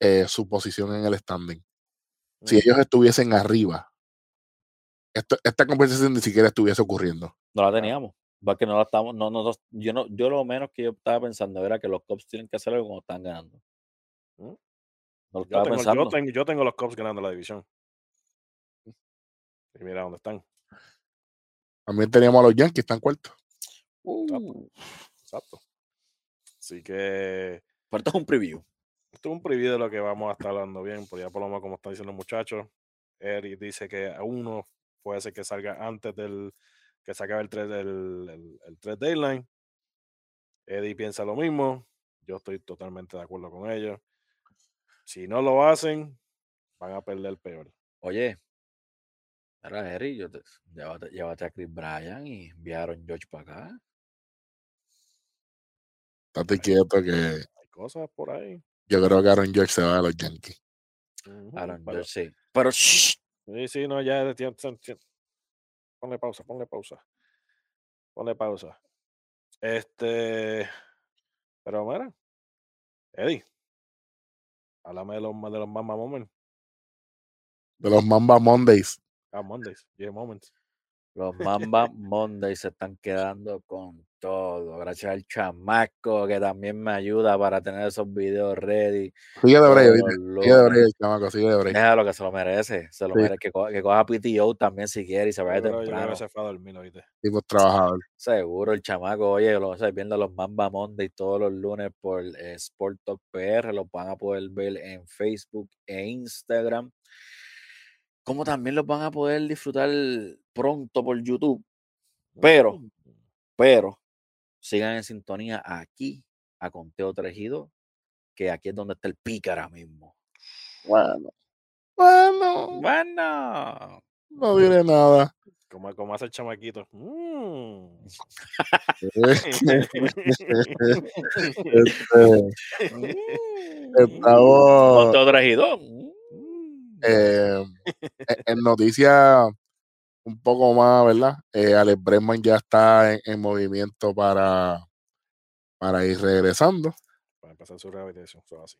eh, su posición en el standing. Si Mm, ellos estuviesen arriba esto- esta conversación ni siquiera estuviese ocurriendo. No la teníamos. Va que no la estamos, no, no, no- yo no, yo lo menos que yo estaba pensando era que los Cubs tienen que hacer algo cuando están ganando. ¿Mm? No Yo tengo, pensando. yo, tengo, yo tengo los Cubs ganando la división. Y mira dónde están. También teníamos a los Yankees, están cuartos. Uh, Exacto. Así que pero esto es un preview. esto es un preview de lo que vamos a estar hablando bien. Por ya por lo menos, como están diciendo los muchachos, Eric dice que a uno puede ser que salga antes del que se acabe el 3 del el, el 3 deadline. Eddie piensa lo mismo. Yo estoy totalmente de acuerdo con ellos. Si no lo hacen, van a perder peor. Oye, era Eric, yo te, llévate, llévate a Chris Bryan y enviaron George para acá. Estate quieto que Hay cosas por ahí. yo creo que Aaron George se va a los Yankees. Ujú, Aaron pero- George, sí. Pero shh, Sí, sí, no, ya. Ponle pausa, ponle pausa. Ponle pausa. Este. Pero mira. Eddie. Háblame de los, de los Mamba Moments. De los Mamba Mondays. Ah, Mondays. Yeah, Moments. Los Mamba Monday se están quedando con todo. Gracias al chamaco que también me ayuda para tener esos videos ready. Sigue de ¿viste? Sigue de break, chamaco, sigue de break. Déjalo que se lo merece. Se lo Sí. merece. Que, coja, que coja PTO también si quiere y se vaya yo creo temprano. que se fue a dormir, ¿oíste? Tipo trabajador. Seguro, el chamaco, oye, lo o viendo los Mamba Monday todos los lunes por eh, Sport Talk PR, los van a poder ver en Facebook e Instagram. Como también los van a poder disfrutar pronto por YouTube. Pero, pero, sigan en sintonía aquí, a Conteo Trejido, que aquí es donde está el pícara mismo. Bueno. Bueno, Bueno, no diré nada. Como, como hace el chamaquito. Mm. [laughs] [laughs] Este, mm, [laughs] estamos Conteo Trejido. Mm. [laughs] eh, en- noticias un poco más, ¿verdad? Eh, Alex Bregman ya está en, en movimiento para, para ir regresando. Para empezar su rehabilitación. así.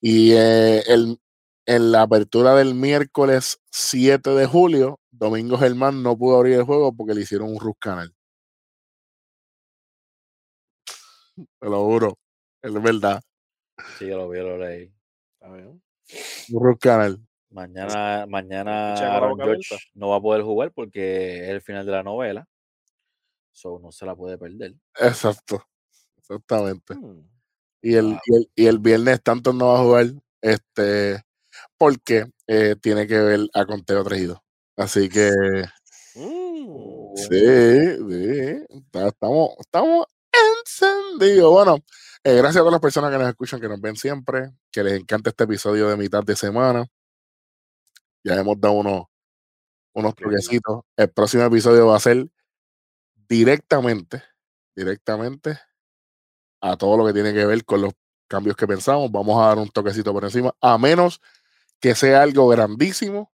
Y eh, el, en la apertura del miércoles 7 de julio, Domingo Germán no pudo abrir el juego porque le hicieron un root canal. Te lo juro, es verdad. Sí, yo lo vi, lo leí. Está bien. Root canal. Mañana, [laughs] mañana Aaron George no va a poder jugar porque es el final de la novela. So no se la puede perder. Exacto, exactamente. Mm. Y el, Wow. y el, y el viernes Stanton no va a jugar este, porque eh, tiene que ver a conteo trejido. Así que Mm. sí, sí, estamos, estamos encendidos. Bueno, eh, gracias a todas las personas que nos escuchan, que nos ven siempre, que les encanta este episodio de mitad de semana. Ya hemos dado unos, unos toquecitos. El próximo episodio va a ser directamente, directamente a todo lo que tiene que ver con los cambios que pensamos. Vamos a dar un toquecito por encima, a menos que sea algo grandísimo,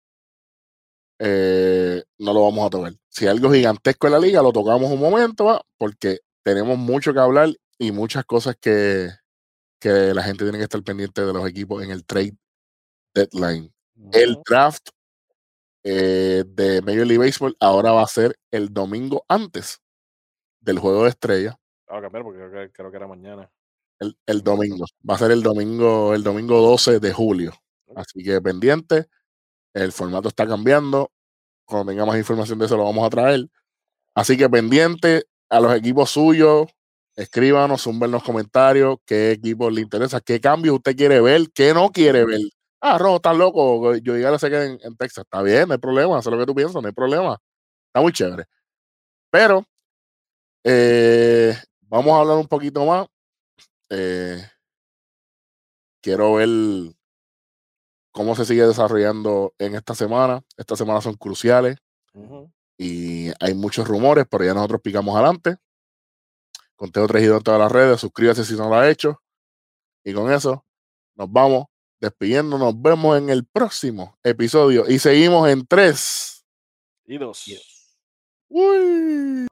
eh, no lo vamos a tocar. Si hay algo gigantesco en la liga, lo tocamos un momento, ¿va? porque tenemos mucho que hablar y muchas cosas que, que la gente tiene que estar pendiente de los equipos en el trade deadline. El draft eh, de Major League Baseball ahora va a ser el domingo antes del juego de estrella. Va a cambiar porque creo que, creo que era mañana. El, el domingo. Va a ser el domingo, el domingo 12 de julio. Así que pendiente. El formato está cambiando. Cuando tenga más información de eso, lo vamos a traer. Así que pendiente a los equipos suyos. Escríbanos, zumben los comentarios qué equipos le interesa, qué cambios usted quiere ver, qué no quiere ver. Ah, Rojo, estás loco. Yo llegar se queda en, en Texas. Está bien, no hay problema. Es lo que tú piensas, no hay problema. Está muy chévere. Pero eh, vamos a hablar un poquito más. Eh, quiero ver cómo se sigue desarrollando en esta semana. Estas semanas son cruciales y hay muchos rumores, pero ya nosotros picamos adelante. Conteo Trejido en todas las redes. Suscríbase si no lo ha hecho. Y con eso nos vamos despidiendo. Nos vemos en el próximo episodio y seguimos en tres. Y dos. Yes. Uy.